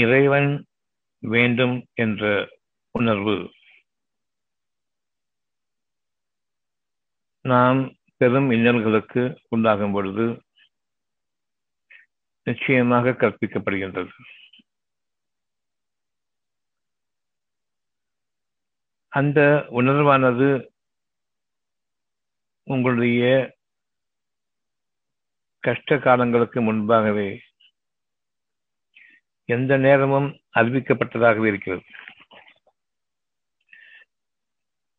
இறைவன் வேண்டும் என்ற உணர்வு. நாம் பெரும் இன்னல்களுக்கு உண்டாகும் பொழுது நிச்சயமாக கற்பிக்கப்படுகின்றது. அந்த உணர்வானது உங்களுடைய கஷ்ட காலங்களுக்கு முன்பாகவே எந்த நேரமும் அறிவிக்கப்பட்டதாகவே இருக்கிறது.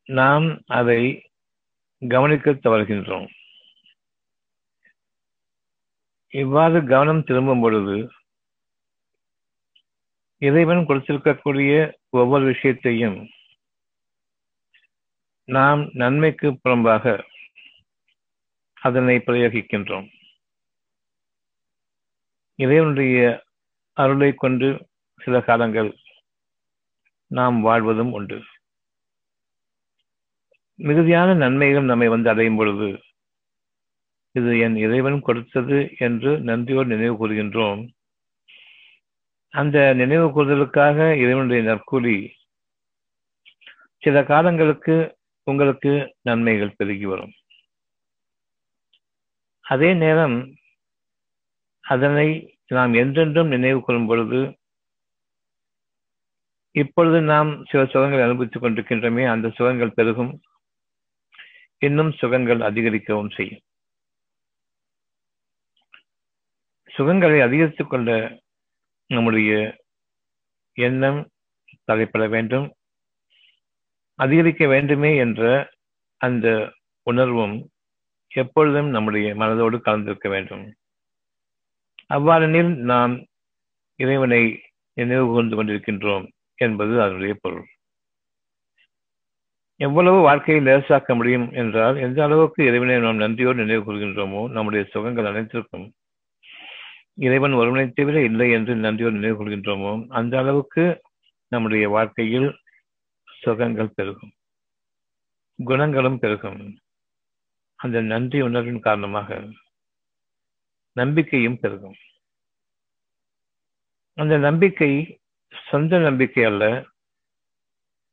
நாம் அதை கவனிக்க தவறுகின்றோம். இவ்வாறு கவனம் திரும்பும் பொழுது இறைவன் கொடுத்திருக்கக்கூடிய ஒவ்வொரு விஷயத்தையும் நாம் நன்மைக்கு புறம்பாக அதனை பிரயோகிக்கின்றோம். இறைவனுடைய அருளை கொண்டு சில காலங்கள் நாம் வாழ்வதும் உண்டு. மிகுதியான நன்மைகள் நம்மை வந்து அடையும் பொழுது இது என் இறைவன் கொடுத்தது என்று நன்றியோடு நினைவு கூறுகின்றோம். அந்த நினைவு கூறுதலுக்காக இறைவனுடைய நற்கூலி சில காலங்களுக்கு உங்களுக்கு நன்மைகள் பெருகி வரும். அதே நேரம் அதனை நாம் என்றென்றும் நினைவு கொள்ளும் பொழுது இப்பொழுது நாம் சில சுகங்களை அனுபவித்துக் கொண்டிருக்கின்றமே அந்த சுகங்கள் பெருகும். இன்னும் சுகங்கள் அதிகரிக்கவும் செய்யும். சுகங்களை அதிகரித்துக் கொண்ட நம்முடைய எண்ணம் தலைப்பட வேண்டும். அதிகரிக்க வேண்டுமே என்ற அந்த உணர்வும் எப்பொழுதும் நம்முடைய மனதோடு கலந்திருக்க வேண்டும். அவ்வாறெனில் நாம் இறைவனை நினைவு கூர்ந்து கொண்டிருக்கின்றோம் என்பது அதனுடைய பொருள். எவ்வளவு வாழ்க்கையை லேசாக்க முடியும் என்றால் எந்த அளவுக்கு இறைவனை நாம் நன்றியோடு நினைவு கூறுகின்றோமோ நம்முடைய சுகங்கள் அனைத்திற்கும் இறைவன் ஒருவனை தவிர இல்லை என்று நன்றியோடு நினைவு கொள்கின்றோமோ அந்த அளவுக்கு நம்முடைய வாழ்க்கையில் சுகங்கள் பெருகும். குணங்களும் பெருகும். அந்த நன்றி உணர்வின் காரணமாக நம்பிக்கையும் பெருகும். அந்த நம்பிக்கை சொந்த நம்பிக்கை அல்ல.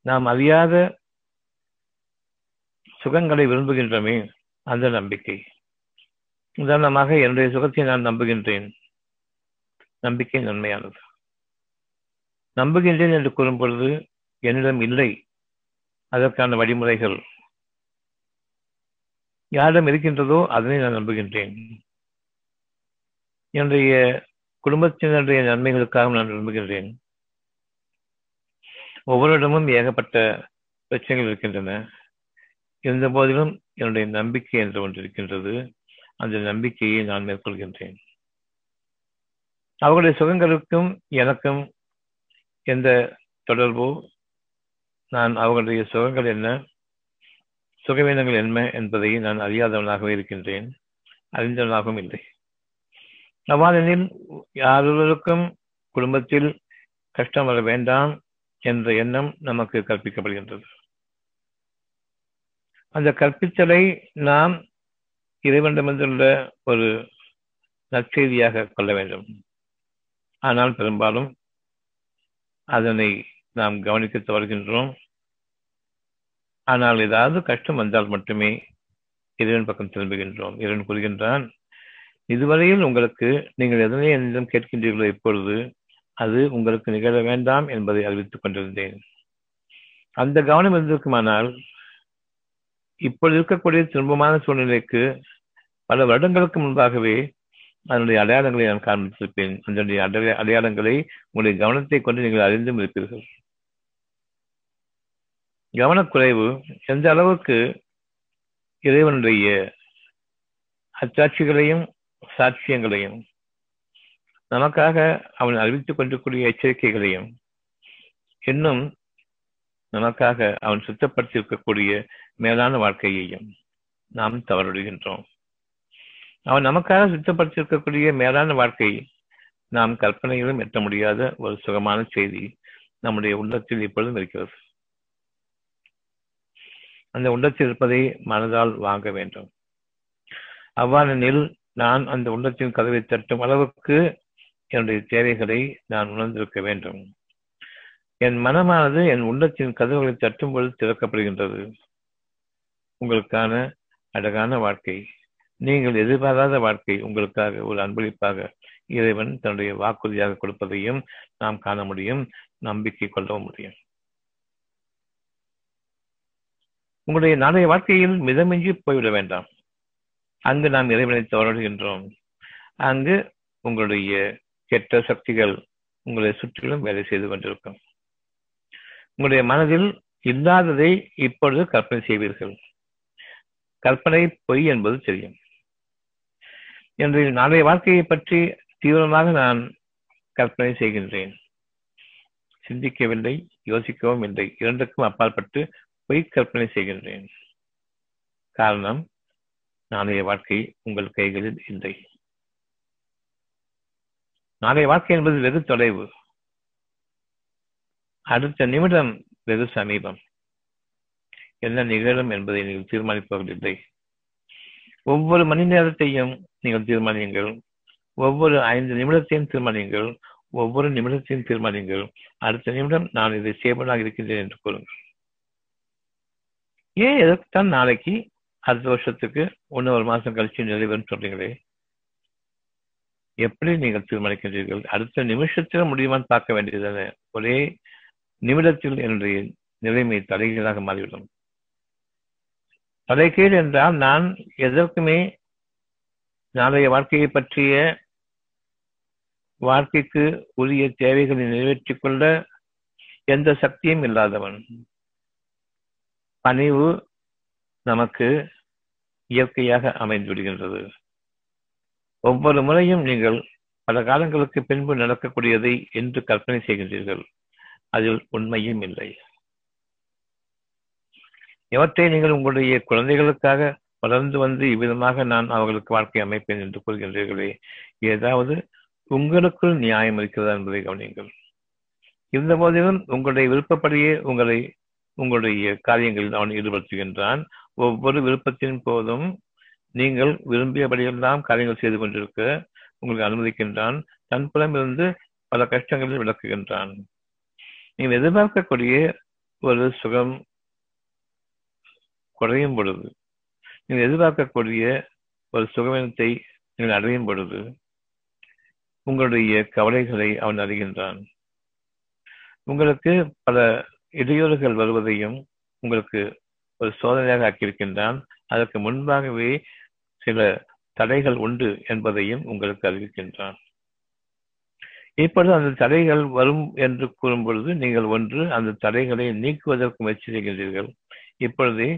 நாம் அறியாத சுகங்களை விரும்புகின்றோமே அந்த நம்பிக்கை. உதாரணமாக என்னுடைய சுகத்தை நான் நம்புகின்றேன். நம்பிக்கை நன்மையானது. நம்புகின்றேன் என்று கூறும் பொழுது என்னிடம் இல்லை. அதற்கான வழிமுறைகள். யாரிடம் இருக்கின்றதோ அதனை நான் நம்புகின்றேன். என்னுடைய குடும்பத்தினருடைய நன்மைகளுக்காக நான் விரும்புகின்றேன். ஒவ்வொருடமும் ஏகப்பட்ட பிரச்சனைகள் இருக்கின்றன. இருந்த போதிலும் என்னுடைய நம்பிக்கை என்று ஒன்று இருக்கின்றது. அந்த நம்பிக்கையை நான் மேற்கொள்கின்றேன். அவர்களுடைய சுகங்களுக்கும் எனக்கும் எந்த தொடர்போ நான் அவர்களுடைய சுகங்கள் என்ன சுகவீனங்கள் என்ன என்பதை நான் அறியாதவனாகவே இருக்கின்றேன். அறிந்தவனாகவும் இல்லை. அவ்வாறெனில் யாரொருவருக்கும் குடும்பத்தில் கஷ்டம் வர வேண்டாம் என்ற எண்ணம் நமக்கு கற்பிக்கப்படுகின்றது. அந்த கற்பித்தலை நாம் இறைவனிடமிருந்துள்ள ஒரு நற்செய்தியாக கொள்ள வேண்டும். ஆனால் பெரும்பாலும் அதனை நாம் கவனிக்க தவறுகின்றோம். ஆனால் ஏதாவது கஷ்டம் வந்தால் மட்டுமே இறைவன் பக்கம் திரும்புகின்றோம். இறைவன் கூறுகின்றான் இதுவரையில் உங்களுக்கு நீங்கள் எதனை என்னிடம் கேட்கின்றீர்களோ இப்பொழுது அது உங்களுக்கு நிகழ வேண்டாம் என்பதை அறிவித்துக் கொண்டிருந்தேன். அந்த கவனம் இருந்திருக்குமானால் இப்பொழுது இருக்கக்கூடிய துன்பமான சூழ்நிலைக்கு பல வருடங்களுக்கு முன்பாகவே அதனுடைய அடையாளங்களை நான் காண்பித்திருப்பேன். அதனுடைய அடைய அடையாளங்களை உங்களுடைய கவனத்தை கொண்டு நீங்கள் அறிந்தும் இருப்பீர்கள். கவனக்குறைவு எந்த அளவுக்கு இறைவனுடைய அச்சாட்சிகளையும் சாட்சியங்களையும் நமக்காக அவன் அறிவித்துக் கொண்டிருக்கூடிய எச்சரிக்கைகளையும் இன்னும் நமக்காக அவன் சுத்தப்படுத்தி இருக்கக்கூடிய மேலான வாழ்க்கையையும் நாம் தவறிடுகின்றோம் அவன் நமக்காக சுத்தப்படுத்தி இருக்கக்கூடிய மேலான வாழ்க்கை நாம் கற்பனையிலும் எட்ட முடியாத ஒரு சுகமான செய்தி நம்முடைய உள்ளத்தில் இப்பொழுதும் இருக்கிறது. அந்த உள்ளத்தில் இருப்பதை மனதால் வாங்க வேண்டும். அவ்வாறெனில் நான் அந்த உள்ளத்தின் கதவை தட்டும் அளவுக்கு என்னுடைய தேவைகளை நான் உணர்ந்திருக்க வேண்டும். என் மனமானது என் உள்ளத்தின் கதவுகளை தட்டும் பொழுது திறக்கப்படுகின்றது. உங்களுக்கான அழகான வாழ்க்கை நீங்கள் எதிர்பாராத வாழ்க்கை உங்களுக்காக ஒரு அன்பளிப்பாக இறைவன் தன்னுடைய வாக்குறுதியாக கொடுப்பதையும் நாம் காண முடியும் நம்பிக்கை கொள்ளவும் முடியும். உங்களுடைய நாளைய வாழ்க்கையில் மிதமின்றி போய்விட வேண்டாம். அங்கு நாம் இறைவனை தொடர்கின்றோம் அங்கு உங்களுடைய கெட்ட சக்திகள் உங்களை சுற்றிலும் வேலை செய்து கொண்டிருக்கும். உங்களுடைய மனதில் இல்லாததை இப்பொழுது கற்பனை செய்வீர்கள். கற்பனை பொய் என்பது தெரியும். என்று நாளைய வாழ்க்கையை பற்றி தீவிரமாக நான் கற்பனை செய்கின்றேன். சிந்திக்கவில்லை யோசிக்கவும் இல்லை. இரண்டுக்கும் அப்பாற்பட்டு பொய் கற்பனை செய்கின்றேன். காரணம் நாளைய வாழ்க்கை உங்கள் கைகளில் இல்லை. நாளைய வாழ்க்கை என்பது வெகு தொலைவு. அடுத்த நிமிடம் வெகு சமீபம். என்ன நிகழும் என்பதை நீங்கள் தீர்மானிப்பவர்கள் இல்லை. ஒவ்வொரு மணி நேரத்தையும் நீங்கள் தீர்மானியுங்கள். ஒவ்வொரு ஐந்து நிமிடத்தையும் தீர்மானியுங்கள். ஒவ்வொரு நிமிடத்தையும் தீர்மானியுங்கள். அடுத்த நிமிடம் நான் இதை செய்வதாக இருக்கின்றேன் என்று கூறுங்கள். ஏன் எதற்குத்தான் நாளைக்கு அடுத்த வருஷத்துக்கு ஒன்று ஒரு மாசம் கழிச்சு நிறைவேறும் சொல்றீங்களே. எப்படி நீங்கள் தீர்மானிக்கின்றீர்கள்? அடுத்த நிமிஷத்தில் முடியுமான்னு பார்க்க வேண்டியதுதானே. ஒரே நிமிடத்தில் என்னுடைய நிலைமை தலைகீழாக மாறிவிடும். தலைகீழ் என்றால் நான் எதற்குமே நாளைய வாழ்க்கையை பற்றிய வாழ்க்கைக்கு உரிய தேவைகளை நிறைவேற்றிக் கொள்ள எந்த சக்தியும் இல்லாதவன். பணிவு நமக்கு இயற்கையாக அமைந்து விடுகின்றது ஒவ்வொரு முறையும் நீங்கள் பல காலங்களுக்கு பின்பு நடக்கக்கூடியதை என்று கற்பனை செய்கின்றீர்கள். அதில் உண்மையும் இல்லை. எவற்றை நீங்கள் உங்களுடைய குழந்தைகளுக்காக வளர்ந்து வந்து இவ்விதமாக நான் அவர்களுக்கு வாழ்க்கை அமைப்பேன் என்று கூறுகின்றீர்களே ஏதாவது உங்களுக்குள் நியாயம் இருக்கிறதா என்பதை கவனியுங்கள். இருந்த போதிலும் உங்களுடைய விருப்பப்படியே உங்களை உங்களுடைய காரியங்களில் அவன் ஈடுபடுத்துகின்றான். ஒவ்வொரு விருப்பத்தின் போதும் நீங்கள் விரும்பியபடியெல்லாம் காரியங்கள் செய்து கொண்டிருக்க உங்களுக்கு அனுமதிக்கின்றான். தன் புலமிருந்து பல கஷ்டங்களில் விளக்குகின்றான். நீங்கள் எதிர்பார்க்கக்கூடிய ஒரு சுகம் குறையும் பொழுது நீங்கள் எதிர்பார்க்கக்கூடிய ஒரு சுகவீனத்தை நீங்கள் அடையும் பொழுது உங்களுடைய கவலைகளை அவன் அறிகின்றான். உங்களுக்கு பல இடையூறுகள் வருவதையும் உங்களுக்கு ஒரு சோதனையாக ஆக்கியிருக்கின்றான். அதற்கு முன்பாகவே சில தடைகள் உண்டு என்பதையும் உங்களுக்கு அறிவிக்கின்றான். இப்பொழுது அந்த தடைகள் வரும் என்று கூறும் பொழுது நீங்கள் ஒன்று அந்த தடைகளை நீக்குவதற்கு முயற்சி செய்கின்றீர்கள். இப்பொழுதே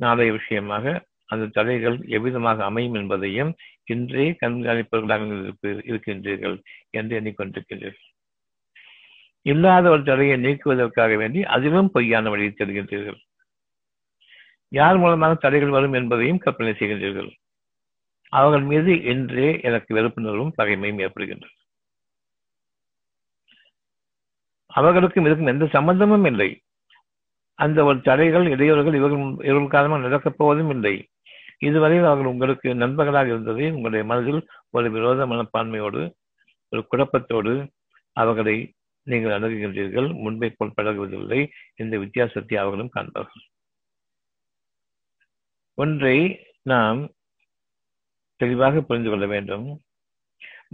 நாளைய விஷயமாக அந்த தடைகள் எவ்விதமாக அமையும் என்பதையும் இன்றே கண்காணிப்பவர்களாக இருக்கின்றீர்கள் என்று எண்ணிக்கொண்டிருக்கின்றீர்கள் இல்லாத ஒரு தடையை நீக்குவதற்காக வேண்டி அதிலும் பொய்யான வழியை தருகின்றீர்கள் யார் மூலமாக தடைகள் வரும் என்பதையும் கற்பனை செய்கின்றீர்கள். அவர்கள் மீது இன்றே எனக்கு வெறுப்புணர்வும் பகைமையும் ஏற்படுகின்றது அவர்களுக்கும் இதுக்கும் எந்த சம்பந்தமும் இல்லை. அந்த ஒரு தடைகள் இடையூறுகள் இவர்கள் இவர்கள் காரணமாக நடக்கப் போவதும் இல்லை. இதுவரையில் அவர்கள் உங்களுக்கு நண்பர்களாக இருந்ததை உங்களுடைய மனதில் ஒரு விரோத மனப்பான்மையோடு ஒரு குழப்பத்தோடு அவர்களை நீங்கள் அணுகுகின்றீர்கள். முன்பை போல் பழகுவதில்லை. இந்த வித்தியாசத்தை அவர்களும் காண்பார்கள். ஒன்றை நாம் தெளிவாக புரிந்து கொள்ள வேண்டும்.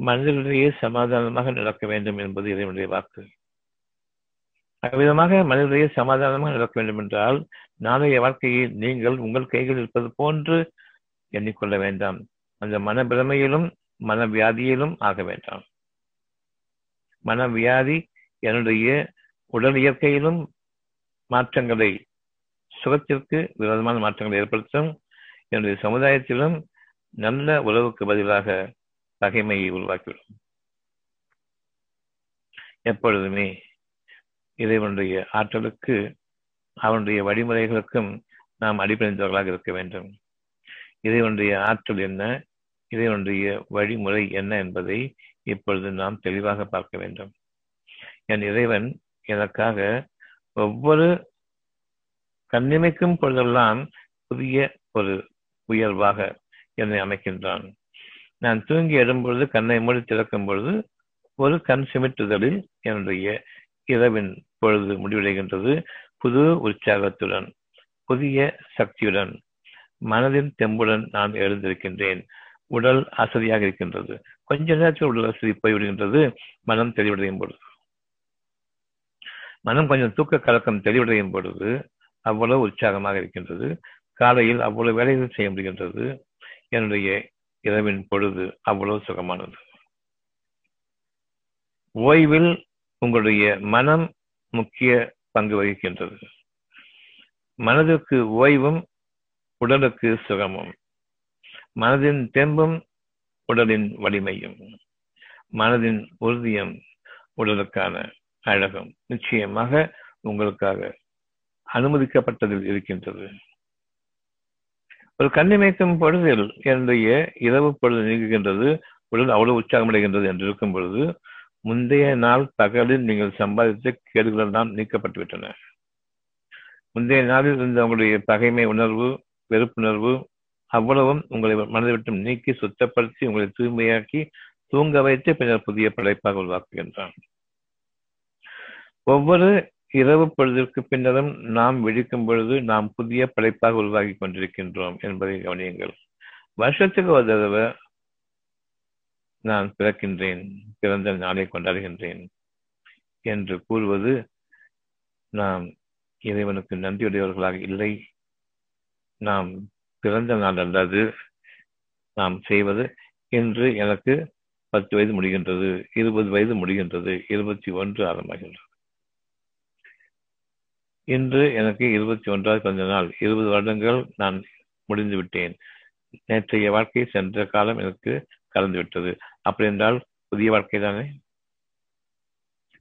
மனிதர்களிடையே சமாதானமாக நடக்க வேண்டும் என்பது இதனுடைய வாக்கு. அவ்விதமாக மனிதர்களிடையே சமாதானமாக நடக்க வேண்டும் என்றால் நாளைய வாழ்க்கையை நீங்கள் உங்கள் கைகளில் இருப்பது போன்று எண்ணிக்கொள்ள வேண்டாம். அந்த மனப்பிரமையிலும் மனவியாதியிலும் ஆக வேண்டாம். மனவியாதி என்னுடைய உடல் இயற்கையிலும் மாற்றங்களை சுகத்திற்கு விரோதமான மாற்றங்களை ஏற்படுத்தும். என்னுடைய சமுதாயத்திலும் நல்ல உறவுக்கு பதிலாக பகைமையை உருவாக்கிவிடும். எப்பொழுதுமே இறைவனுடைய ஆற்றலுக்கு அவனுடைய வழிமுறைகளுக்கும் நாம் அடிப்படைந்தவர்களாக இருக்க வேண்டும். இறைவனுடைய ஆற்றல் என்ன? இறைவனுடைய வழிமுறை என்ன என்பதை இப்பொழுது நாம் தெளிவாக பார்க்க வேண்டும். என் இறைவன் எனக்காக ஒவ்வொரு கண்ணிமைக்கும் பொழுதெல்லாம் புதிய ஒரு உயர்வாக என்னை அமைக்கின்றான். நான் தூங்கி எழும்பொழுது கண்ணை மூடி திறக்கும் பொழுது ஒரு கண் சிமிட்டுதலில் என்னுடைய இரவின் பொழுது முடிவடைகின்றது. புது உற்சாகத்துடன் புதிய சக்தியுடன் மனதின் தெம்புடன் நான் எழுந்திருக்கின்றேன். உடல் அசதியாக இருக்கின்றது. கொஞ்ச நேரத்தில் உடல் அசதி போய்விடுகின்றது. மனம் தெளிவடையும் பொழுது. மனம் கொஞ்சம் தூக்க கலக்கம் தெளிவடையும் பொழுது அவ்வளவு உற்சாகமாக இருக்கின்றது. காலையில் அவ்வளவு வேலைகள் செய்ய முடிகின்றது. என்னுடைய இரவின் பொழுது அவ்வளவு சுகமானது. ஓய்வில் உங்களுடைய மனம் முக்கிய பங்கு வகிக்கின்றது. மனதிற்கு ஓய்வும் உடலுக்கு சுகமும். மனதின் தெம்பும் உடலின் வலிமையும். மனதின் உறுதியும் உடலுக்கான அழகும். நிச்சயமாக உங்களுக்காக அனுமதிக்கப்பட்டதில் இருக்கின்றது. ஒரு கண்ணிமைக்கும் பொழுதில் என்னுடைய இரவு பொழுது நீங்குகின்றது உடல் அவ்வளவு உற்சாகமடைகின்றது என்று இருக்கும் பொழுது முந்தைய நாள் பகலில் நீங்கள் சம்பாதித்த கேடுகள் தான் நீக்கப்பட்டுவிட்டன. முந்தைய நாளில் இருந்த உங்களுடைய பகைமை உணர்வு வெறுப்புணர்வு அவ்வளவும் உங்களை மனதை விட்டு நீக்கி சுத்தப்படுத்தி உங்களை தூய்மையாக்கி தூங்க வைத்து பின்னர் புதிய படைப்பாக உருவாக்குகின்றான். ஒவ்வொரு இரவு பொழுதிற்கு பின்னரும் நாம் விழிக்கும் பொழுது நாம் புதிய படைப்பாக உருவாகி கொண்டிருக்கின்றோம் என்பதை கவனியுங்கள். வருஷத்துக்கு ஒரு தடவை நான் பிறக்கின்றேன் பிறந்த நாளை கொண்டாடுகின்றேன் என்று கூறுவது நாம் இறைவனுக்கு நன்றியுடையவர்களாக இல்லை. நாம் பிறந்த நாள் அல்லது நாம் செய்வது இன்று எனக்கு பத்து வயது முடிகின்றது இருபது வயது முடிகின்றது இருபத்தி ஒன்று ஆரம்பமாகின்றது இன்று எனக்கு இருபத்தி ஒன்றாவது பிறந்த நாள். இருபது வருடங்கள் நான் முடிந்து விட்டேன். நேற்றைய வாழ்க்கை சென்ற காலம் எனக்கு கலந்து விட்டது. அப்படி என்றால் புதிய வாழ்க்கை தானே?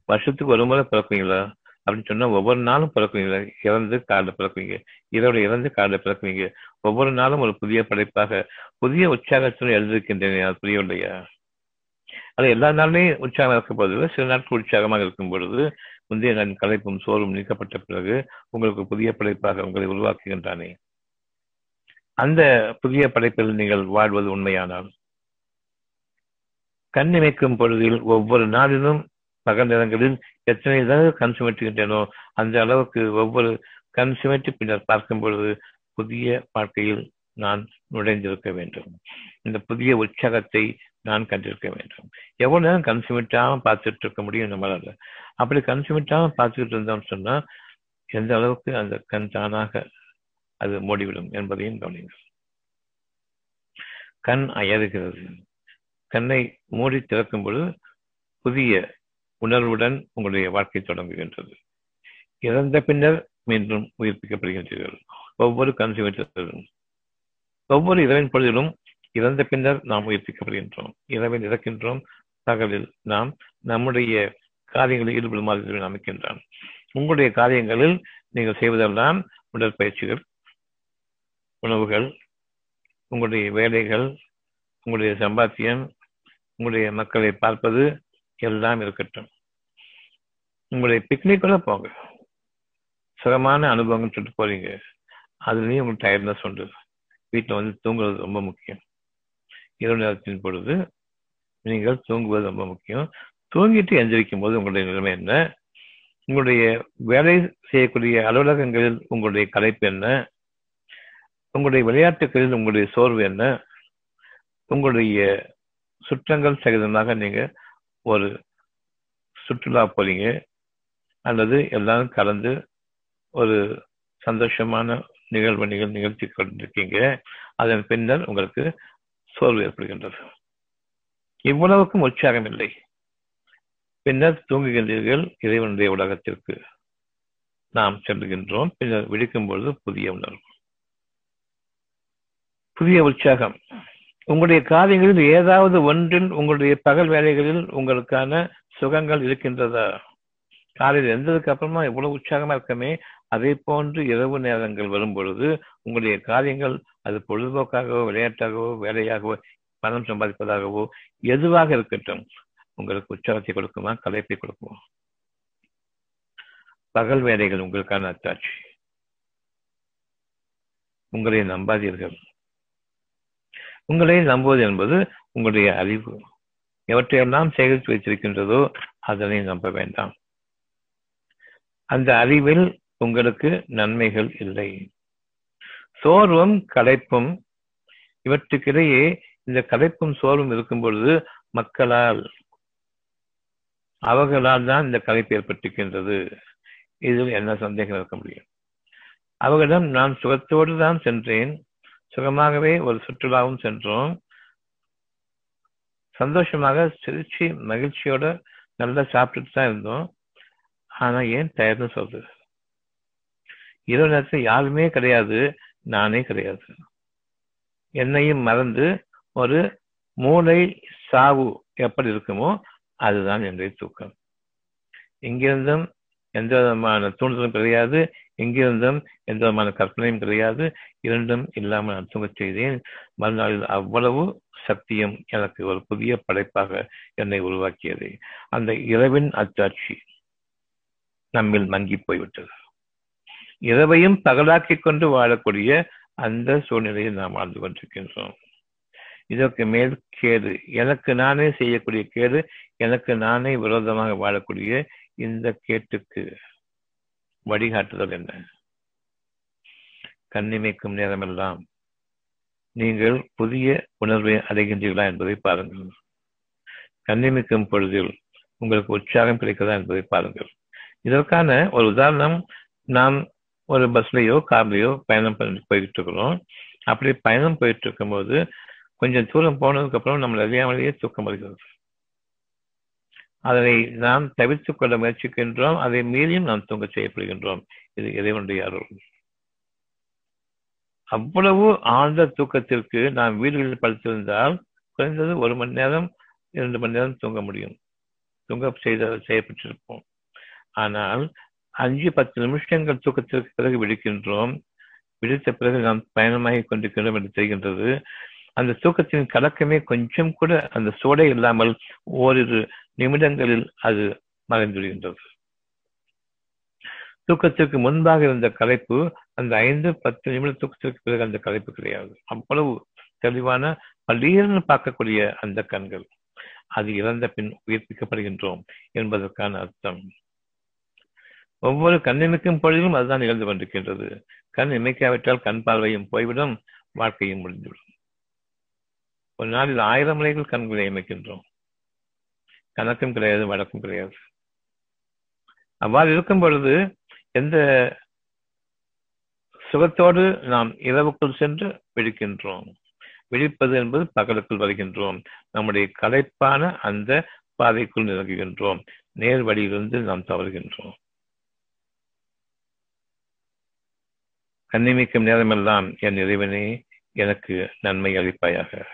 வருஷத்துக்கு ஒரு முறை பிறக்குவீங்களா அப்படின்னு சொன்னா ஒவ்வொரு நாளும் பிறக்குவீங்களா இறந்து காலில் பிறக்குவீங்க இரவு இறந்து காலில் பிறக்குவீங்க ஒவ்வொரு நாளும் ஒரு புதிய படைப்பாக புதிய உற்சாகத்துடன் எழுதியிருக்கின்றேன் அது புரியவில்லையா? அது எல்லா நாளுமே உற்சாகம் இருக்க போது சில நாட்கள் உற்சாகமாக இருக்கும் பொழுது முந்தைய நான் கலைப்பும் சோறும் நீக்கப்பட்ட பிறகு உங்களுக்கு புதிய படைப்பாக உங்களை உருவாக்குகின்றானே. அந்த புதிய படைப்பில் நீங்கள் வாழ்வது உண்மையானால் கண்ணிமைக்கும் பொழுதில் ஒவ்வொரு நாளிலும் பகல் நேரங்களில் எத்தனை தடவை கண் சுமற்றுகின்றனோ அந்த அளவுக்கு ஒவ்வொரு கண் சுமற்றி பின்னர் பார்க்கும் பொழுது புதிய வாழ்க்கையில் நான் நுழைந்திருக்க வேண்டும். இந்த புதிய உற்சாகத்தை நான் கண்டிருக்க வேண்டும். எவ்வளவு நேரம் கண் பார்த்துட்டு இருக்க முடியும் நம்மளால அப்படி கண் சுமிட்டாம பார்த்துக்கிட்டு இருந்தோம்னு சொன்னா எந்த அளவுக்கு அந்த கண் தானாக அது மூடிவிடும் என்பதையும் கவனிங்கள் கண் அயறுகிறது. கண்ணை மூடி திறக்கும் பொழுது புதிய உணர்வுடன் உங்களுடைய வாழ்க்கை தொடங்குகின்றது. இறந்த பின்னர் மீண்டும் உயிர்ப்பிக்கப்படுகின்றீர்கள். ஒவ்வொரு கன்சியூமேட்டரும் ஒவ்வொரு இரவின் பொழுதிலும் இறந்த பின்னர் நாம் உயிர்ப்பிக்கப்படுகின்றோம் இரவில் இறக்கின்றோம். பகலில் நாம் நம்முடைய காரியங்களில் ஈடுபடுமாறு அமைக்கின்றான் உங்களுடைய காரியங்களில் நீங்கள் செய்வதெல்லாம் உடற்பயிற்சிகள் உணவுகள் உங்களுடைய வேலைகள் உங்களுடைய சம்பாத்தியம் உங்களுடைய மக்களை பார்ப்பது எல்லாம் இருக்கட்டும். உங்களுடைய பிக்னிக் கூட போங்க. சுகமான அனுபவம் சொல்லிட்டு போறீங்க. அதுலேயும் உங்களுக்கு டயர்ட்னஸ் உண்டு. வீட்டில் வந்து தூங்குறது ரொம்ப முக்கியம். இரவு நேரத்தின் பொழுது நீங்கள் தூங்குவது ரொம்ப முக்கியம். தூங்கிட்டு எந்திரிக்கும் போது உங்களுடைய நிலைமை என்ன? உங்களுடைய வேலை செய்யக்கூடிய அலுவலகங்களில் உங்களுடைய கலைப்பு என்ன? உங்களுடைய விளையாட்டுகளில் உங்களுடைய சோர்வு என்ன? உங்களுடைய சுற்றங்கள் சகிதமாக நீங்க ஒரு சுற்றுலா போறீங்க. அல்லது எல்லாரும் கலந்து ஒரு சந்தோஷமான நிகழ்வு நிகழ் நிகழ்த்தி கொண்டிருக்கீங்க. அதன் பின்னர் உங்களுக்கு சோர்வு ஏற்படுகின்றது. இவ்வளவுக்கும் உற்சாகம் இல்லை பின்னர் தூங்குகின்றீர்கள் இறைவனுடைய உலகத்திற்கு. நாம் செல்லுகின்றோம் பின்னர் விழிக்கும் பொழுது புதிய உணர்வு. புதிய உற்சாகம். உங்களுடைய காரியங்களில் ஏதாவது ஒன்றில் உங்களுடைய பகல் வேலைகளில் உங்களுக்கான சுகங்கள் இருக்கின்றதா? காலையில் எழுந்ததுக்கு அப்புறமா எவ்வளவு உற்சாகமா இருக்கமே அதே போன்று இரவு நேரங்கள் வரும் பொழுது உங்களுடைய காரியங்கள் அது பொழுதுபோக்காகவோ விளையாட்டாகவோ வேலையாகவோ பணம் சம்பாதிப்பதாகவோ எதுவாக இருக்கட்டும் உங்களுக்கு உற்சாகத்தை கொடுக்குமா கலைப்பை கொடுக்குமா? பகல் வேலைகள் உங்களுக்கான அத்தாட்சி. உங்களை நம்பாதீர்கள். உங்களை நம்புவது என்பது உங்களுடைய அறிவு. எவற்றையெல்லாம் சேகரித்து வைத்திருக்கின்றதோ அதனை நம்ப வேண்டாம். அந்த அறிவில் உங்களுக்கு நன்மைகள் இல்லை. சோர்வும் களைப்பும் இவற்றுக்கிடையே இந்த களைப்பும் சோர்வும் இருக்கும் பொழுது மக்களால் அவர்களால் தான் இந்த கலைப்பு ஏற்பட்டிருக்கின்றது. இதில் என்ன சந்தேகம் இருக்க முடியும்? அவர்களிடம் நான் சுகத்தோடு தான் சென்றேன். சுகமாகவே ஒரு சுற்றுலாவும் சென்றோம். சந்தோஷமாக சிரிச்சு மகிழ்ச்சியோட நல்லா சாப்பிட்டுட்டு தான் இருந்தோம். ஆனா ஏன் டயர்னு சொல்றது? இரவு நேரத்தில் யாருமே கிடையாது நானே கிடையாது. என்னையும் மறந்து ஒரு மூளை சாவு எப்படி இருக்குமோ அதுதான் என்னுடைய தூக்கம். இங்கிருந்தும் எந்த விதமான தூண்டுதலும் கிடையாது இங்கிருந்தும் எந்த விதமான கற்பனையும் கிடையாது இரண்டும் இல்லாமல் நான் தூங்கச் செய்தேன். மறுநாளில் அவ்வளவு சக்தியும் எனக்கு ஒரு புதிய படைப்பாக என்னை உருவாக்கியது. அந்த இரவின் அச்சாட்சி நம்மில் மங்கி போய்விட்டது. இரவையும் பகலாக்கிக் கொண்டு வாழக்கூடிய அந்த சூழ்நிலையில் நாம் வாழ்ந்து கொண்டிருக்கின்றோம். இதற்கு மேல் கேடு எனக்கு நானே செய்யக்கூடிய கேடு எனக்கு நானே விரோதமாக வாழக்கூடிய இந்த கேட்டுக்கு வழிகாட்டுதல் என்ன? கண்ணிமைக்கும் நேரமெல்லாம் நீங்கள் புதிய உணர்வை அடைகின்றீர்களா என்பதை பாருங்கள். கண்ணிமைக்கும் பொழுதில் உங்களுக்கு உற்சாகம் கிடைக்கிறதா என்பதை பாருங்கள். இதற்கான ஒரு உதாரணம் நாம் ஒரு பஸ்லயோ கார்லயோ பயணம் பண்ணி போயிட்டு இருக்கிறோம் அப்படி பயணம் போயிட்டு இருக்கும்போது கொஞ்சம் தூரம் போனதுக்கு அப்புறம் நம்ம அறியாமலேயே தூக்கம் வருகிறது. அதனை நாம் தவிர்த்து கொள்ள முயற்சிக்கின்றோம். அதை மீறியும் நாம் தூங்க செய்யப்படுகின்றோம். இது இறைவனுடைய அருள். அவ்வளவு ஆழ்ந்த தூக்கத்திற்கு நாம் வீடுகளில் படுத்திருந்தால் குறைந்தது ஒரு மணி நேரம் இரண்டு மணி நேரம் தூங்க முடியும். தூங்க செய்த செய்யப்பட்டிருப்போம். ஆனால் அஞ்சு பத்து நிமிஷங்கள் தூக்கத்திற்கு பிறகு விடுக்கின்றோம். விடுத்த பிறகு நாம் பயணமாகி கொண்டிருக்கின்றோம் என்று தெரிகின்றது. அந்த தூக்கத்தின் கலக்கமே கொஞ்சம் கூட அந்த சோடை இல்லாமல் ஓரிரு நிமிடங்களில் அது மறைந்துவிடுகின்றது தூக்கத்திற்கு முன்பாக இருந்த கலைப்பு அந்த ஐந்து பத்து நிமிட தூக்கத்திற்கு பிறகு அந்த கலைப்பு கிடையாது. அவ்வளவு தெளிவான பள்ளீர்னு பார்க்கக்கூடிய அந்த கண்கள். அது இறந்த பின் உயிர்ப்பிக்கப்படுகின்றோம் என்பதற்கான அர்த்தம். ஒவ்வொரு கண்ணிமைக்கும் பொழுதிலும் அதுதான் நிகழ்ந்து கொண்டிருக்கின்றது. கண் இமைக்காவிட்டால் கண் பார்வையும் போய்விடும் வாழ்க்கையும் முடிந்துவிடும். ஒரு நாளில் ஆயிரம் முறைகள் கண்களை இமைக்கின்றோம். கணக்கும் கிடையாது வழக்கும் கிடையாது. அவ்வாறு இருக்கும் பொழுது எந்த சுகத்தோடு நாம் இரவுக்குள் சென்று விழிக்கின்றோம். விழிப்பது என்பது பகலுக்குள் வருகின்றோம். நம்முடைய கலைப்பான அந்த பாதைக்குள் நிரங்குகின்றோம் நேர் வழியிலிருந்து நாம் தவறுகின்றோம். கண்ணிமிக்கும் நேரமெல்லாம் என் இறைவனே எனக்கு நன்மை அளிப்பாயாக.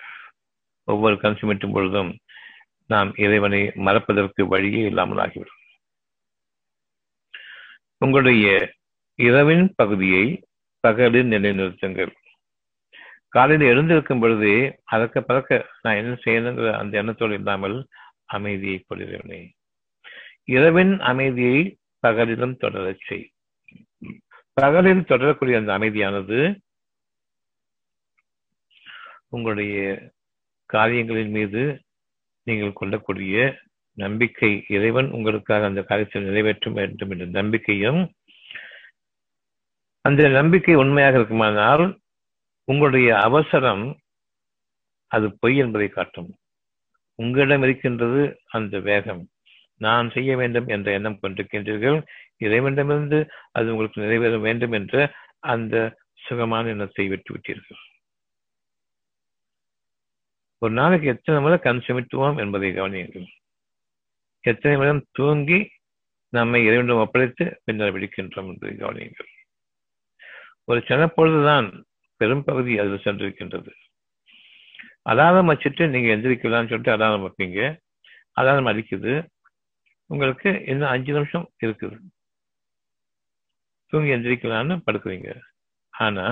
ஒவ்வொரு கண் சுமிட்டும் பொழுதும் நாம் இறைவனை மறப்பதற்கு வழியே இல்லாமல் ஆகிவிடும். உங்களுடைய இரவின் பகுதியை பகலில் நிலைநிறுத்துங்கள். காலையில் எழுந்திருக்கும் பொழுதே அதற்க பறக்க நான் என்ன செய்யணுங்கிற அந்த எண்ணத்தோடு இல்லாமல் அமைதியை கொள்கிறேனே இரவின் அமைதியை பகலிலும் தொடரச் செய். பகலில் தொடரக்கூடிய அந்த அமைதியானது உங்களுடைய காரியங்களின் மீது நீங்கள் கொள்ளக்கூடிய நம்பிக்கை இறைவன் உங்களுக்காக அந்த காரியத்தை நிறைவேற்ற வேண்டும் என்ற நம்பிக்கையும் அந்த நம்பிக்கை உண்மையாக இருக்குமானால் உங்களுடைய அவசரம் அது பொய் என்பதை காட்டும். உங்களிடம் இருக்கின்றது அந்த வேகம். நான் செய்ய வேண்டும் என்ற எண்ணம் கொண்டிருக்கின்றீர்கள். இறைவனிடமிருந்து அது உங்களுக்கு நிறைவேற வேண்டும் என்ற அந்த சுகமான எண்ணத்தை விட்டு விட்டீர்கள் ஒரு நாளைக்கு எத்தனை முறை கண் சுமித்துவோம் என்பதை கவனியுங்கள். எத்தனை முறை தூங்கி நம்மை இறைவனிடம் ஒப்படைத்து பின்னர் விடுக்கின்றோம் என்பதை கவனியுங்கள். ஒரு சின்னப்பொழுதுதான் பெரும் பகுதி அதில் சென்றிருக்கின்றது. அலாரம் வச்சுட்டு நீங்க எந்திரிக்கலாம்னு சொல்லிட்டு அலாரம் வைப்பீங்க. அலாரம் அடிக்குது. உங்களுக்கு இன்னும் அஞ்சு நிமிஷம் இருக்குது. தூங்கி எந்திரிக்கலாம்னு படுக்குவீங்க ஆனா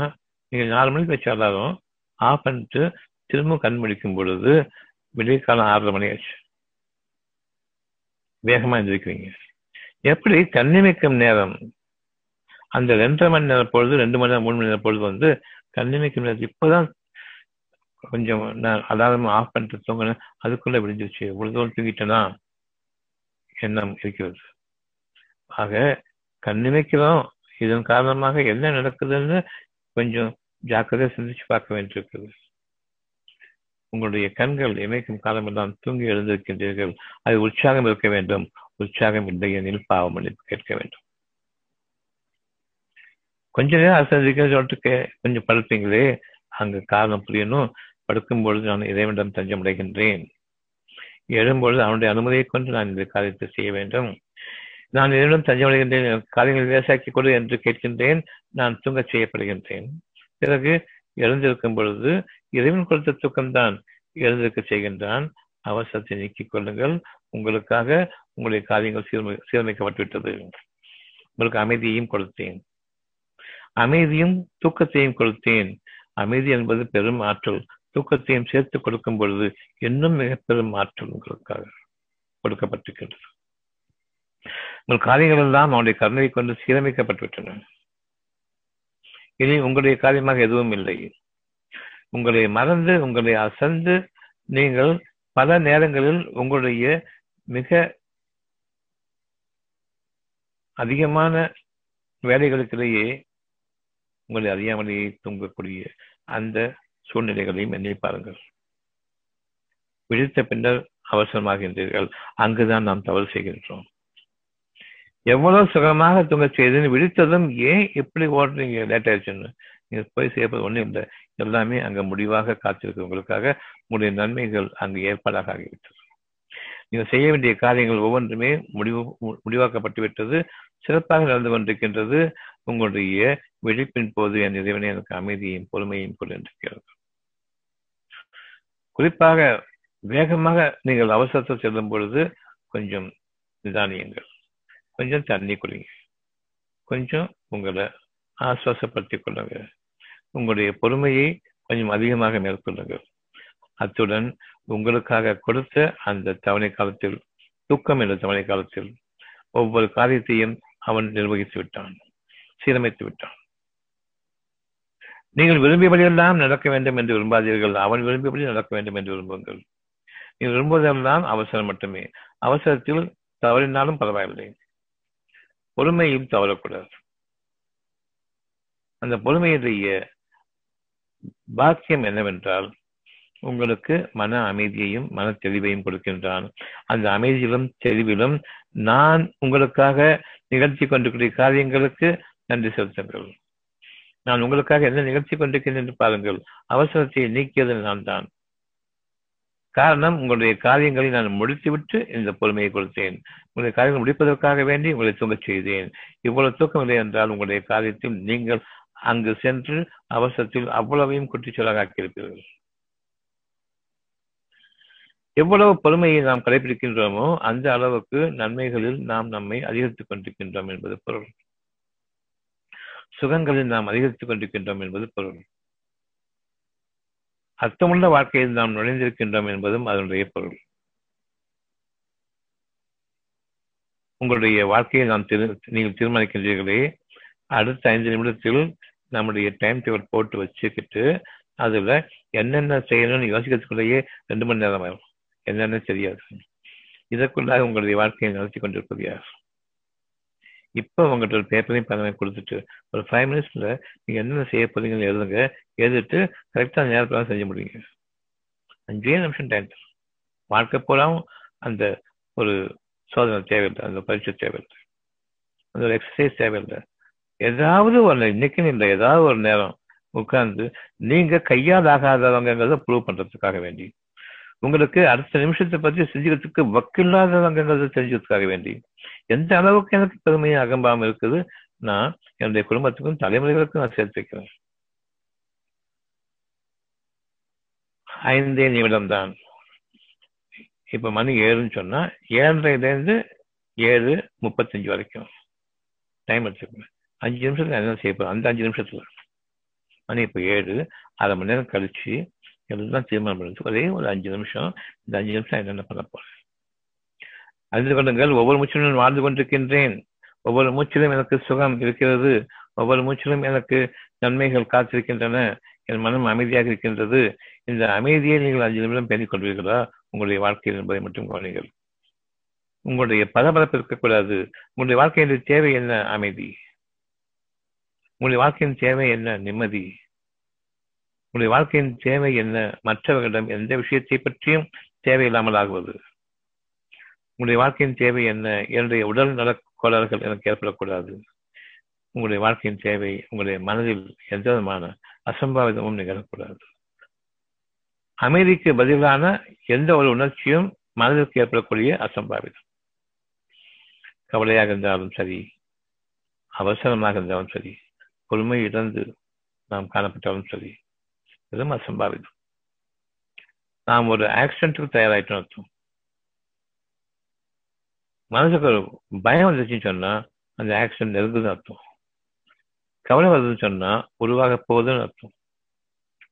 நீங்க நாலு மணிக்கு வச்ச அலாரம் ஆஃப் பண்ணிட்டு திரும்ப கண் முடிக்கும் பொழுது விடிய காலம் ஆறரை மணி ஆச்சு. வேகமா எந்திரிக்குவீங்க எப்படி கண்ணிமைக்கும் நேரம்? அந்த ரெண்டரை மணி நேரம் பொழுது ரெண்டு மணி நேரம் மூணு மணி நேரம் பொழுது வந்து கண்ணிமைக்கும் நேரம். இப்பதான் கொஞ்சம் நான் அலாரம் ஆஃப் பண்ணிட்டு தூங்கினேன். அதுக்குள்ள விடிஞ்சிருச்சு. இவ்வளவு தூரம் தூங்கிட்டேனா? எண்ணம் இருக்கிறது. ஆக கண்ணிமைக்கிறோம் இதன் காரணமாக என்ன நடக்குதுன்னு கொஞ்சம் ஜாக்கிரதையா சிந்திச்சு பார்க்க வேண்டியிருக்கிறது. உங்களுடைய கண்கள் இமைக்கும் காலமெல்லாம் தூங்கி எழுந்திருக்கின்றீர்கள். அது உற்சாகம் இருக்க வேண்டும். உற்சாகம் இல்லை எனில் பாவம் மன்னிப்பு கேட்க வேண்டும். கொஞ்ச நேரம் அசந்திக்க சொல்லிட்டு கொஞ்சம் படுப்பீங்களே? அங்கு காரணம் புரியணும். படுக்கும் பொழுது நான் இறைவனிடம் தஞ்சமடைகின்றேன். எழும்பொழுது அவனுடைய அனுமதியை கொண்டு நான் இந்த காரியத்தை செய்ய வேண்டும். நான் என்னிடம் தஞ்சமடைகின்றேன் காரியங்கள் காரியங்களை கொடு என்று கேட்கின்றேன் நான் தூங்க செய்யப்படுகின்றேன். பிறகு எழுந்திருக்கும் பொழுது இறைவன் கொடுத்த தூக்கம்தான் எழுந்திருக்க செய்கின்றான். அவசரத்தை நீக்கிக் கொள்ளுங்கள். உங்களுக்காக உங்களுடைய காரியங்கள் சீர்மை சீரமைக்கப்பட்டுவிட்டது. உங்களுக்கு அமைதியையும் கொடுத்தேன். அமைதியும் தூக்கத்தையும் கொடுத்தேன். அமைதி என்பது பெரும் ஆற்றல். தூக்கத்தையும் சேர்த்து கொடுக்கும் பொழுது இன்னும் மிகப்பெரும் பெரும் ஆற்றல் உங்களுக்காக கொடுக்கப்பட்டிருக்கின்றது. உங்கள் காரியங்கள் எல்லாம் அவனுடைய கருணையை கொண்டு சீரமைக்கப்பட்டுவிட்டன. இனி உங்களுடைய காரியமாக எதுவும் இல்லை. உங்களை மறந்து உங்களை அசந்து நீங்கள் பல நேரங்களில் உங்களுடைய மிக அதிகமான வேலைகளுக்கிடையே உங்களை அறியாமலேயே தூங்கக்கூடிய அந்த சூழ்நிலைகளையும் எண்ணி பாருங்கள். விழித்த பின்னர் அவசரமாகின்றீர்கள். அங்குதான் நாம் தவறு செய்கின்றோம். எவ்வளவு சுகமாக தூங்க செய்து விழித்ததும் ஏன் எப்படி ஓடுறீங்க? லேட் ஆயிடுச்சுன்னு நீங்க போய் செய்யப்பது ஒன்றும் இல்லை. எல்லாமே அங்க முடிவாக காத்திருக்கிறவங்களுக்காக உங்களுடைய நன்மைகள் அங்கு ஏற்பாடாக ஆகிவிட்டது. நீங்க செய்ய வேண்டிய காரியங்கள் ஒவ்வொன்றுமே முடிவு முடிவாக்கப்பட்டு விட்டது. சிறப்பாக நடந்து கொண்டிருக்கின்றது. உங்களுடைய விழிப்பின் போது என் இறைவனை எனக்கு அமைதியையும் பொறுமையையும் கொண்டிருக்கிறது குறிப்பாக வேகமாக நீங்கள் அவசரத்தில் செல்லும் பொழுது கொஞ்சம் நிதானியங்கள். கொஞ்சம் தண்ணி குடிங்க கொஞ்சம் உங்களை ஆசுவாசப்படுத்திக் கொள்ளுங்க உங்களுடைய பொறுமையை கொஞ்சம் அதிகமாக மேற்கொள்ளுங்கள். அத்துடன் உங்களுக்காக கொடுத்த அந்த தவணை காலத்தில் தூக்கம் என்ற தவணை காலத்தில் ஒவ்வொரு காரியத்தையும் அவன் நிர்வகித்து விட்டான் சீரமைத்து விட்டான். நீங்கள் விரும்பியபடியெல்லாம் நடக்க வேண்டும் என்று விரும்பாதீர்கள். அவன் விரும்பியபடி நடக்க வேண்டும் என்று விரும்புங்கள். நீங்கள் விரும்புவதெல்லாம் அவசரம் மட்டுமே. அவசரத்தில் தவறினாலும் பரவாயில்லை. பொறுமையும் தவறக்கூடாது. அந்த பொறுமையுடைய பாக்கியம் என்னவென்றால் உங்களுக்கு மன அமைதியையும் மன தெளிவையும் கொடுக்கின்றான். அந்த அமைதியிலும் தெளிவிலும் நான் உங்களுக்காக நிகழ்ச்சி கொண்டிருக்கிற காரியங்களுக்கு நன்றி செலுத்துங்கள். நான் உங்களுக்காக என்ன நிகழ்ச்சி கொண்டிருக்கிறேன் என்று பாருங்கள். அவசரத்தை நீக்கியது நான் தான். காரணம் உங்களுடைய காரியங்களை நான் முடித்துவிட்டு இந்த பொறுமையை கொடுத்தேன். உங்களுடைய காரியங்கள் முடிப்பதற்காக வேண்டி உங்களை தூங்கச் செய்தேன். இவ்வளவு தூக்கம் இல்லை என்றால் உங்களுடைய காரியத்தில் நீங்கள் அங்கு சென்று அவசரத்தில் அவ்வளவையும் குட்டிச்சொலாக ஆக்கியிருப்பீர்கள். எவ்வளவு பொறுமையை நாம் கடைபிடிக்கின்றோமோ அந்த அளவுக்கு நன்மைகளில் நாம் நம்மை அதிகரித்துக் கொண்டிருக்கின்றோம் என்பது பொருள். சுகங்களில் நாம் அதிகரித்துக் கொண்டிருக்கின்றோம் என்பது பொருள். அர்த்தமுள்ள வாழ்க்கையில் நாம் நுழைந்திருக்கின்றோம் என்பதும் அதனுடைய பொருள். உங்களுடைய வாழ்க்கையை நாம் நீங்கள் தீர்மானிக்கின்றீர்களே. அடுத்த ஐந்து நிமிடத்தில் நம்முடைய டைம் டேபிள் போட்டு வச்சுக்கிட்டு அதுல என்னென்ன செய்யணும்னு யோசிக்கிறதுக்குள்ளேயே ரெண்டு மணி நேரம் ஆகும் என்னென்ன தெரியாது. இதற்குள்ளாக உங்களுடைய வாழ்க்கையை நடத்தி கொண்டிருப்பது யார்? இப்போ உங்கள்கிட்ட ஒரு பேப்பரையும் பேனரையும் கொடுத்துட்டு ஒரு ஃபைவ் மினிட்ஸ்ல நீங்க என்னென்ன செய்ய போறீங்கன்னு எழுதுங்க. எழுதிட்டு கரெக்டா நேரத்தில் செஞ்சு முடியுங்க அஞ்சே நிமிஷம் டைம் வாழ்க்கை போலாம் அந்த ஒரு சோதனை தேவையில்லை அந்த பரீட்சை தேவையில்லை. அந்த ஒரு எக்ஸசைஸ் தேவையில்லை. ஏதாவது ஒரு இன்னைக்குன்னு இல்லை ஏதாவது ஒரு நேரம் உட்கார்ந்து நீங்க கையால் ஆகாதவங்கிறத ப்ரூவ் பண்றதுக்காக வேண்டி. உங்களுக்கு அடுத்த நிமிஷத்தை பத்தி செஞ்சுக்கிறதுக்கு வக்கில்லாதவங்கிறத தெரிஞ்சதுக்காக வேண்டி. எந்த அளவுக்கு எனக்கு பெருமையை அகம்பாமல் இருக்குது நான் என்னுடைய குடும்பத்துக்கும் தலைமுறைகளுக்கும் நான் சேர்த்து வைக்கிறேன். ஐந்தே நிமிடம் தான் இப்ப மணி ஏழுன்னு சொன்னா ஏழரைலேருந்து ஏழு முப்பத்தஞ்சு வரைக்கும். டைம் எடுத்துக்கணும் அஞ்சு நிமிஷத்துல என்ன செய்ய போறேன்? அந்த அஞ்சு நிமிஷத்துல. மணி இப்ப ஏழு. அரை மணி நேரம் கழிச்சு எல்லாம் தீர்மானம் பண்ணுறது ஒரே ஒரு அஞ்சு நிமிஷம் இந்த அஞ்சு நிமிஷம் என்னென்ன பண்ண போறேன் அறிந்து கொள்ளுங்கள் ஒவ்வொரு மூச்சிலும் வாழ்ந்து கொண்டிருக்கின்றேன் ஒவ்வொரு மூச்சிலும் எனக்கு சுகம் இருக்கிறது ஒவ்வொரு மூச்சிலும் எனக்கு நன்மைகள் காத்திருக்கின்றன என் மனம் அமைதியாக இருக்கின்றது இந்த அமைதியை நீங்கள் அஞ்சு நிமிடம் பேணிக் கொள்வீர்களா உங்களுடைய வாழ்க்கையில் என்பதை மட்டும் கவனிங்கள் உங்களுடைய பரபரப்பு இருக்கக்கூடாது உங்களுடைய வாழ்க்கையின் தேவை என்ன அமைதி உங்களுடைய வாழ்க்கையின் தேவை என்ன நிம்மதி உங்களுடைய வாழ்க்கையின் தேவை என்ன? மற்றவர்களிடம் எந்த விஷயத்தை பற்றியும் தேவையில்லாமல் ஆகுவது. உங்களுடைய வாழ்க்கையின் தேவை என்ன? என்னுடைய உடல் நலக் கோளாறுகள் எனக்கு ஏற்படக்கூடாது. உங்களுடைய வாழ்க்கையின் தேவை உங்களுடைய மனதில் எந்த விதமான அசம்பாவிதமும் நிகழக்கூடாது. அமைதிக்கு பதிலான எந்த ஒரு உணர்ச்சியும் மனதிற்கு ஏற்படக்கூடிய அசம்பாவிதம். கவலையாக இருந்தாலும் சரி அவசரமாக இருந்தாலும் சரி பொறுமை இழந்து நாம் காணப்பட்டாலும் சரி எதுவும் அசம்பாவிதம் நாம் ஒரு ஆக்சிடென்ட்டுக்கு தயாராயிட்டோம் அர்த்தம். மனசுக்கு ஒரு பயம் வந்துச்சுன்னு சொன்னா அந்த ஆக்சிடென்ட் இருக்குதுன்னு அர்த்தம். கவலை வருதுன்னு சொன்னா உருவாக போகுதுன்னு அர்த்தம்.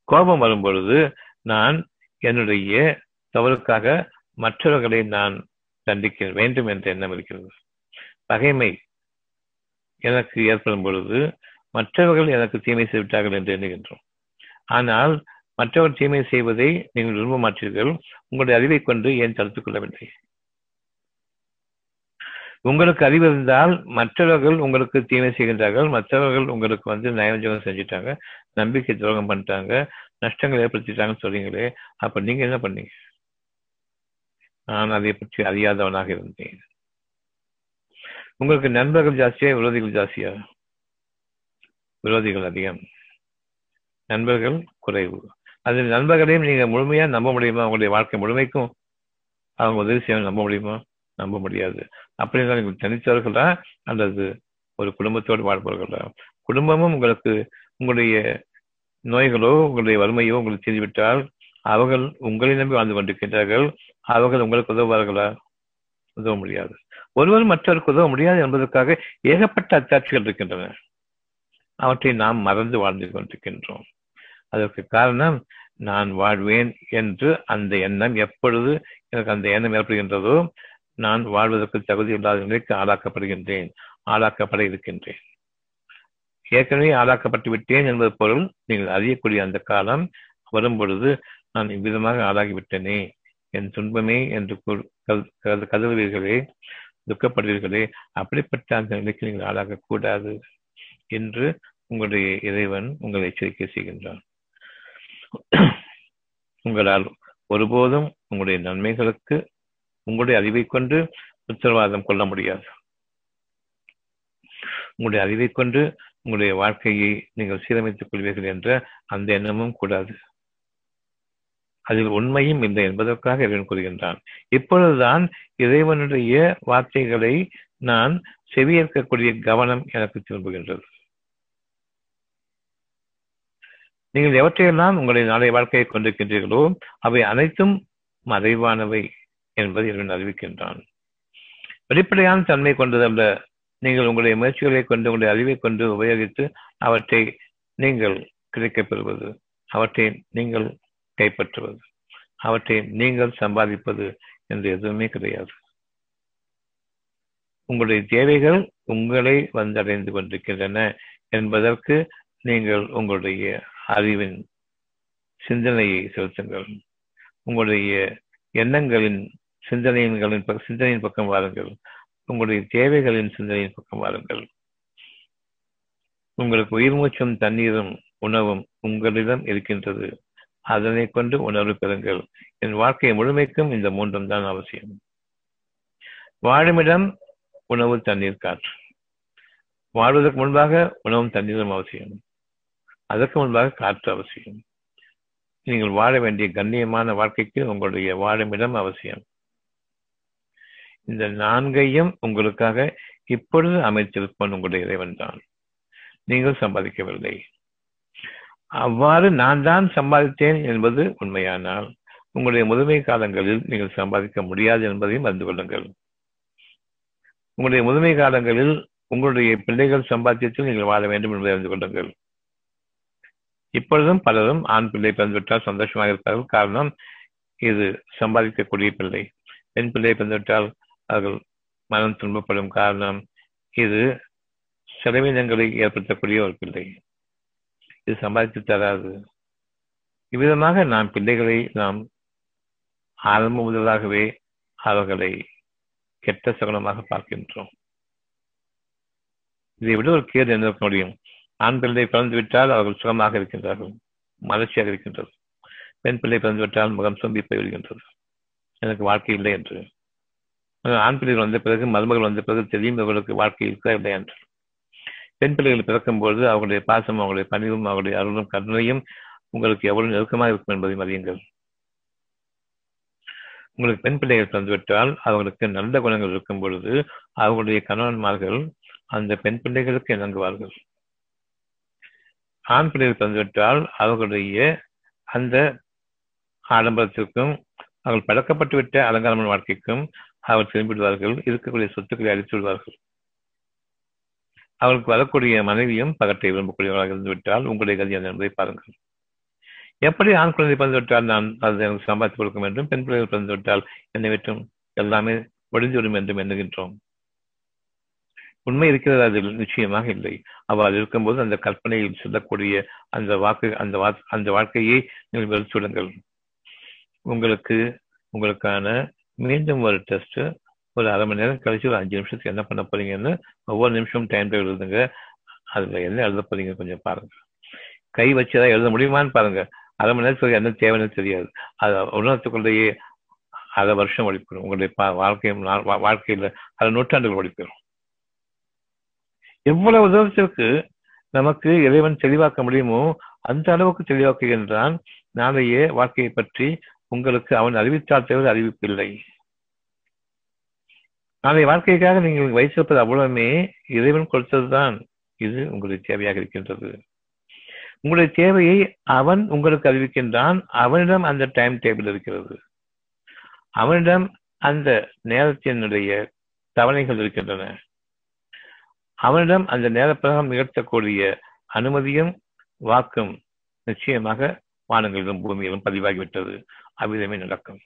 கோபம் வரும் பொழுது நான் என்னுடைய தவறுக்காக மற்றவர்களை நான் தண்டிக்க வேண்டும் என்ற எண்ணம் இருக்கிறது. பகைமை எனக்கு ஏற்படும் பொழுது மற்றவர்கள் எனக்கு தீமை செய்துவிட்டார்கள் என்று எண்ணுகின்றோம். ஆனால் மற்றவர் தீமை செய்வதை நீங்கள் விரும்ப மாட்டீர்கள். உங்களுடைய அறிவை கொண்டு ஏன் தடுத்துக் கொள்ளவில்லை? உங்களுக்கு அறிவு இருந்தால் மற்றவர்கள் உங்களுக்கு தீமை செய்கின்றார்கள். மற்றவர்கள் உங்களுக்கு வந்து நயவஞ்சகம் செஞ்சுட்டாங்க. நம்பிக்கை துரோகம் பண்ணிட்டாங்க. நஷ்டங்கள் ஏற்படுத்திட்டாங்கன்னு சொல்றீங்களே அப்ப நீங்க என்ன பண்ணீங்க? நான் அதை பற்றி அறியாதவனாக இருந்தேன். உங்களுக்கு நண்பர்கள் ஜாஸ்தியா விரோதிகள் ஜாஸ்தியா? விரோதிகள் அதிகம். நண்பர்கள் குறைவு. அதில் நண்பர்களையும் நீங்க முழுமையா நம்ப முடியுமா? உங்களுடைய வாழ்க்கை முழுமைக்கும் அவங்க உதவி செய்ய நம்ப முடியுமா? நம்ப முடியாது. அப்படி நீங்கள் தனித்தவர்களா அல்லது ஒரு குடும்பத்தோடு வாழ்பவர்களா குடும்பமும் உங்களுக்கு உங்களுடைய நோய்களோ உங்களுடைய வறுமையோ உங்களுக்கு தெரிந்துவிட்டால் அவர்கள் உங்களை நம்பி வாழ்ந்து கொண்டிருக்கின்றார்கள். அவர்கள் உங்களுக்கு உதவுவார்களா உதவ முடியாது. ஒருவர் மற்றவருக்கு உதவ முடியாது என்பதற்காக ஏகப்பட்ட அத்தாட்சிகள் இருக்கின்றன. அவற்றை நாம் மறந்து வாழ்ந்து கொண்டிருக்கின்றோம். அதற்கு காரணம் நான் வாழ்வேன் என்று அந்த எண்ணம் எப்பொழுது எனக்கு அந்த எண்ணம் ஏற்படுகின்றதோ நான் வாழ்வதற்கு தகுதி இல்லாத நிலைக்கு ஆளாக்கப்படுகின்றேன் ஆளாக்கப்பட இருக்கின்றேன். ஏற்கனவே ஆளாக்கப்பட்டு விட்டேன் என்பது பொருள் நீங்கள் அறியக்கூடிய அந்த காலம் வரும் பொழுது நான் இவ்விதமாக ஆளாகிவிட்டேனே என் துன்பமே என்று கதறுவீர்களே துக்கப்படுவீர்களே அப்படிப்பட்ட அந்த நிலைக்கு நீங்கள் ஆளாகக்கூடாது என்று உங்களுடைய இறைவன் உங்களை எச்சரிக்கை செய்கின்றான். உங்களால் ஒருபோதும் உங்களுடைய நன்மைகளுக்கு உங்களுடைய அறிவை கொண்டு உத்தரவாதம் கொள்ள முடியாது. உங்களுடைய அறிவை கொண்டு உங்களுடைய வாழ்க்கையை நீங்கள் சீரமைத்துக் கொள்வீர்கள் என்ற அந்த எண்ணமும் கூடாது. அதில் உண்மையும் இல்லை என்பதற்காக இறைவன் கூறுகின்றான். இப்பொழுதுதான் இறைவனுடைய வார்த்தைகளை நான் செவியேற்கக்கூடிய கவனம் எனக்கு திரும்புகின்றது. நீங்கள் எவற்றையெல்லாம் உங்களை நாளைய வாழ்க்கையை கொண்டிருக்கின்றீர்களோ அவை அனைத்தும் மறைவானவை என்பதை இறைவன் அறிவிக்கின்றான். வெளிப்படையான தன்மை கொண்டதல்ல நீங்கள் உங்களுடைய முயற்சிகளை கொண்டு உங்களுடைய அறிவை கொண்டு உபயோகித்து அவற்றை நீங்கள் கிடைக்கப் பெறுவது அவற்றை நீங்கள் கைப்பற்றுவது. அவற்றை நீங்கள் சம்பாதிப்பது என்று எதுவுமே கிடையாது. உங்களுடைய தேவைகள் உங்களை வந்தடைந்து கொண்டிருக்கின்றன என்பதற்கு நீங்கள் உங்களுடைய அறிவின் சிந்தனையை செலுத்துங்கள். உங்களுடைய எண்ணங்களின் சிந்தனைகளின் சிந்தனையின் பக்கம் வாருங்கள். உங்களுடைய தேவைகளின் சிந்தனையின் பக்கம் வாருங்கள். உங்களுக்கு உயிர் மூச்சும் தண்ணீரும் உணவும் உங்களிடம் இருக்கின்றது. அதனை கொண்டு உணர்வு பெறுங்கள். என் வாழ்க்கை முழுமைக்கும் இந்த மூன்றும் தான் அவசியம். வாழுமிடம் உணவு தண்ணீர் காற்று. வாழ்வதற்கு முன்பாக உணவும் தண்ணீரும் அவசியம். அதற்கு முன்பாக காற்று அவசியம். நீங்கள் வாழ வேண்டிய கண்ணியமான வாழ்க்கைக்கு உங்களுடைய வாழுமிடம் அவசியம். இந்த நான்கையும் உங்களுக்காக இப்பொழுது அமைத்திருப்போன் உங்களுடைய இறைவன் தான் நீங்கள் சம்பாதிக்கவில்லை. அவ்வாறு நான் தான் சம்பாதித்தேன் என்பது உண்மையானால் உங்களுடைய முதுமை காலங்களில் நீங்கள் சம்பாதிக்க முடியாது என்பதையும் அறிந்து கொள்ளுங்கள். உங்களுடைய முதுமை காலங்களில் உங்களுடைய பிள்ளைகள் சம்பாத்தியத்தில் நீங்கள் வாழ வேண்டும் என்பதை அறிந்து கொள்ளுங்கள். இப்பொழுதும் பலரும் ஆண் பிள்ளை பிறந்துவிட்டால் சந்தோஷமாக இருப்பார்கள். காரணம் இது சம்பாதிக்கக்கூடிய பிள்ளை. பெண் பிள்ளை பிறந்துவிட்டால் அவர்கள் மனம் துன்பப்படும். காரணம் இது செலவினங்களை ஏற்படுத்தக்கூடிய ஒரு பிள்ளை. இது சம்பாதித்து தராது. இவ்விதமாக நாம் பிள்ளைகளை நாம் ஆரம்ப முதலாகவே அவர்களை கெட்ட சகுனமாக பார்க்கின்றோம். இதை விட ஒரு கேடு என்ன முடியும் ஆண் பிள்ளை பிறந்துவிட்டால் அவர்கள் சுகமாக இருக்கின்றார்கள் மலர்ச்சியாக இருக்கின்றது. பெண் பிள்ளை பிறந்துவிட்டால் முகம் சொம்பி போய்விடுகின்றது எனக்கு வாழ்க்கை இல்லை என்று. ஆண் பிள்ளைகள் வந்த பிறகு மருமகள் வந்த பிறகு தெரியும் அவர்களுக்கு வாழ்க்கை இருக்கா இல்லை என்று. பெண் பிள்ளைகள் பிறக்கும் பொழுது அவர்களுடைய பாசம் அவர்களுடைய பணிவும் அவர்களுடைய அருளும் கருணையும் உங்களுக்கு எவ்வளவு நெருக்கமாக இருக்கும் என்பதையும் அறியுங்கள் உங்களுக்கு பெண் பிள்ளைகள் தந்துவிட்டால் அவர்களுக்கு நல்ல குணங்கள் இருக்கும் பொழுது அவர்களுடைய கணவன்மார்கள் அந்த பெண் பிள்ளைகளுக்கு இணங்குவார்கள். ஆண் பிள்ளைகள் தந்துவிட்டால் அவர்களுடைய அந்த ஆடம்பரத்திற்கும் அவர்கள் பழக்கப்பட்டு விட்ட அலங்காரமான வாழ்க்கைக்கும் அவர் திரும்பிவிடுவார்கள். இருக்கக்கூடிய சொத்துக்களை அழித்து விடுவார்கள். அவர்களுக்கு வரக்கூடிய மனைவியும் பகட்டை விரும்பக்கூடியவர்களாக இருந்துவிட்டால் உங்களுடைய கதி என்பதை பாருங்கள். எப்படி ஆண் குழந்தை பிறந்துவிட்டால் நான் அது எனக்கு சம்பாதித்து கொடுக்க வேண்டும்? பெண் பிள்ளைகள் பிறந்துவிட்டால் என்னை விட்டும் எல்லாமே ஒழிந்துவிடும் என்றும் எண்ணுகின்றோம். உண்மை இருக்கிறது அதில் நிச்சயமாக இல்லை. அவள் இருக்கும்போது அந்த கற்பனையில் சொல்லக்கூடிய அந்த வாக்கு அந்த அந்த வாழ்க்கையை நீங்கள் சொல்லுங்கள். உங்களுக்கு உங்களுக்கான மீண்டும் ஒரு டெஸ்ட் ஒரு அரை மணி நேரம் கழிச்சு ஒரு அஞ்சு நிமிஷத்துக்கு என்ன பண்ண போறீங்கன்னு ஒவ்வொரு நிமிஷம் டைம் டேபிள் எழுதுங்க. அதுல என்ன எழுத போறீங்க கொஞ்சம் பாருங்க. கை வச்சுதான் எழுத முடியுமான்னு பாருங்க. அரை மணி நேரத்துக்கு என்ன தேவைன்னு தெரியாது. அது உணர்த்துக்குள்ளேயே அரை வருஷம் ஒழிப்பிடும் உங்களுடைய வாழ்க்கை வாழ்க்கையில அரை நூற்றாண்டுகள் ஒழிப்பிடும் எவ்வளவு தூரத்திற்கு நமக்கு இறைவன் தெளிவாக்க முடியுமோ அந்த அளவுக்கு தெளிவாக்குகின்றான் நாளைய வாழ்க்கையை பற்றி உங்களுக்கு அவன் அறிவித்தால் தவிர அறிவிப்பில்லை. நாளைய வாழ்க்கைக்காக நீங்கள் வைத்திருப்பது அவ்வளவுமே இறைவன் கொடுத்ததுதான். இது உங்களுடைய தேவையாக இருக்கின்றது. உங்களுடைய தேவையை அவன் உங்களுக்கு அறிவிக்கின்றான். அவனிடம் அந்த டைம் டேபிள் இருக்கிறது. அவனிடம் அந்த நேரத்தினுடைய தவணைகள் இருக்கின்றன. அவனிடம் அந்த நேரப்பிரகம் நிகழ்த்தக்கூடிய அனுமதியும் வாக்கும் நிச்சயமாக வானங்களிலும் பூமியிலும் பதிவாகிவிட்டது. அவ்விதமே நடக்கும்.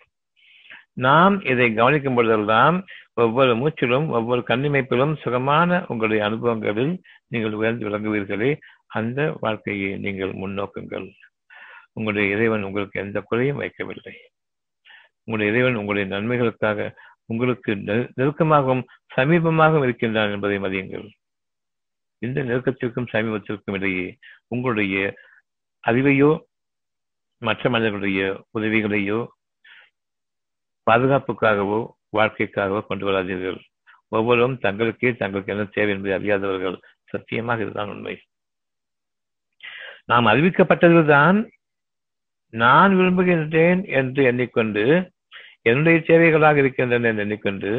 நாம் இதை கவனிக்கும் பொழுதெல்லாம் ஒவ்வொரு மூச்சிலும் ஒவ்வொரு கண்ணிமைப்பிலும் சுகமான உங்களுடைய அனுபவங்களில் நீங்கள் உயர்ந்து விளங்குவீர்களே. அந்த வாழ்க்கையை நீங்கள் முன்னோக்குங்கள். உங்களுடைய இறைவன் உங்களுக்கு எந்த குறையும் வைக்கவில்லை. உங்களுடைய இறைவன் உங்களுடைய நன்மைகளுக்காக உங்களுக்கு நெருக்கமாகவும் சமீபமாகவும் இருக்கின்றான் என்பதை மதியுங்கள். இந்த நெருக்கத்திற்கும் சமீபத்திற்கும் இடையே உங்களுடைய அறிவையோ மற்ற மனிதர்களுடைய உதவிகளையோ பாதுகாப்புக்காகவோ வாழ்க்கைக்காகவோ கொண்டு வராதீர்கள். ஒவ்வொருவரும் தங்களுக்கே தங்களுக்கு என்ன தேவை என்பதை அறியாதவர்கள் சத்தியமாக இதுதான் உண்மை. நாம் அறிவிக்கப்பட்டதுதான் நான் விரும்புகின்றேன் என்று எண்ணிக்கொண்டு என்னுடைய தேவைகளாக இருக்கின்றன என்று எண்ணிக்கொண்டு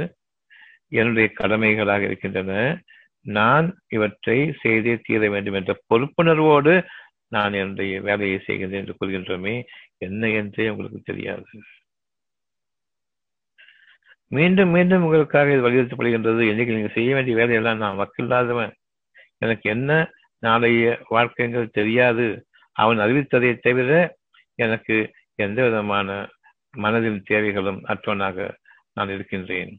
என்னுடைய கடமைகளாக இருக்கின்றன நான் இவற்றை செய்தே தீர வேண்டும் என்ற பொறுப்புணர்வோடு நான் என்னுடைய வேலையை செய்கின்றேன் என்று கூறுகின்றோமே என்ன என்றே உங்களுக்கு தெரியாது. மீண்டும் மீண்டும் உங்களுக்காக இது வலியுறுத்தப்படுகின்றது. என்னைக்கு நீங்க செய்ய வேண்டிய வேலையெல்லாம் நான் வக்கில்லாதவன். எனக்கு என்ன நாளைய வாழ்க்கைங்கிறது தெரியாது. அவன் அறிவித்ததை தவிர எனக்கு எந்த விதமான மனதின் தேவைகளும் அற்றவனாக நான் இருக்கின்றேன்.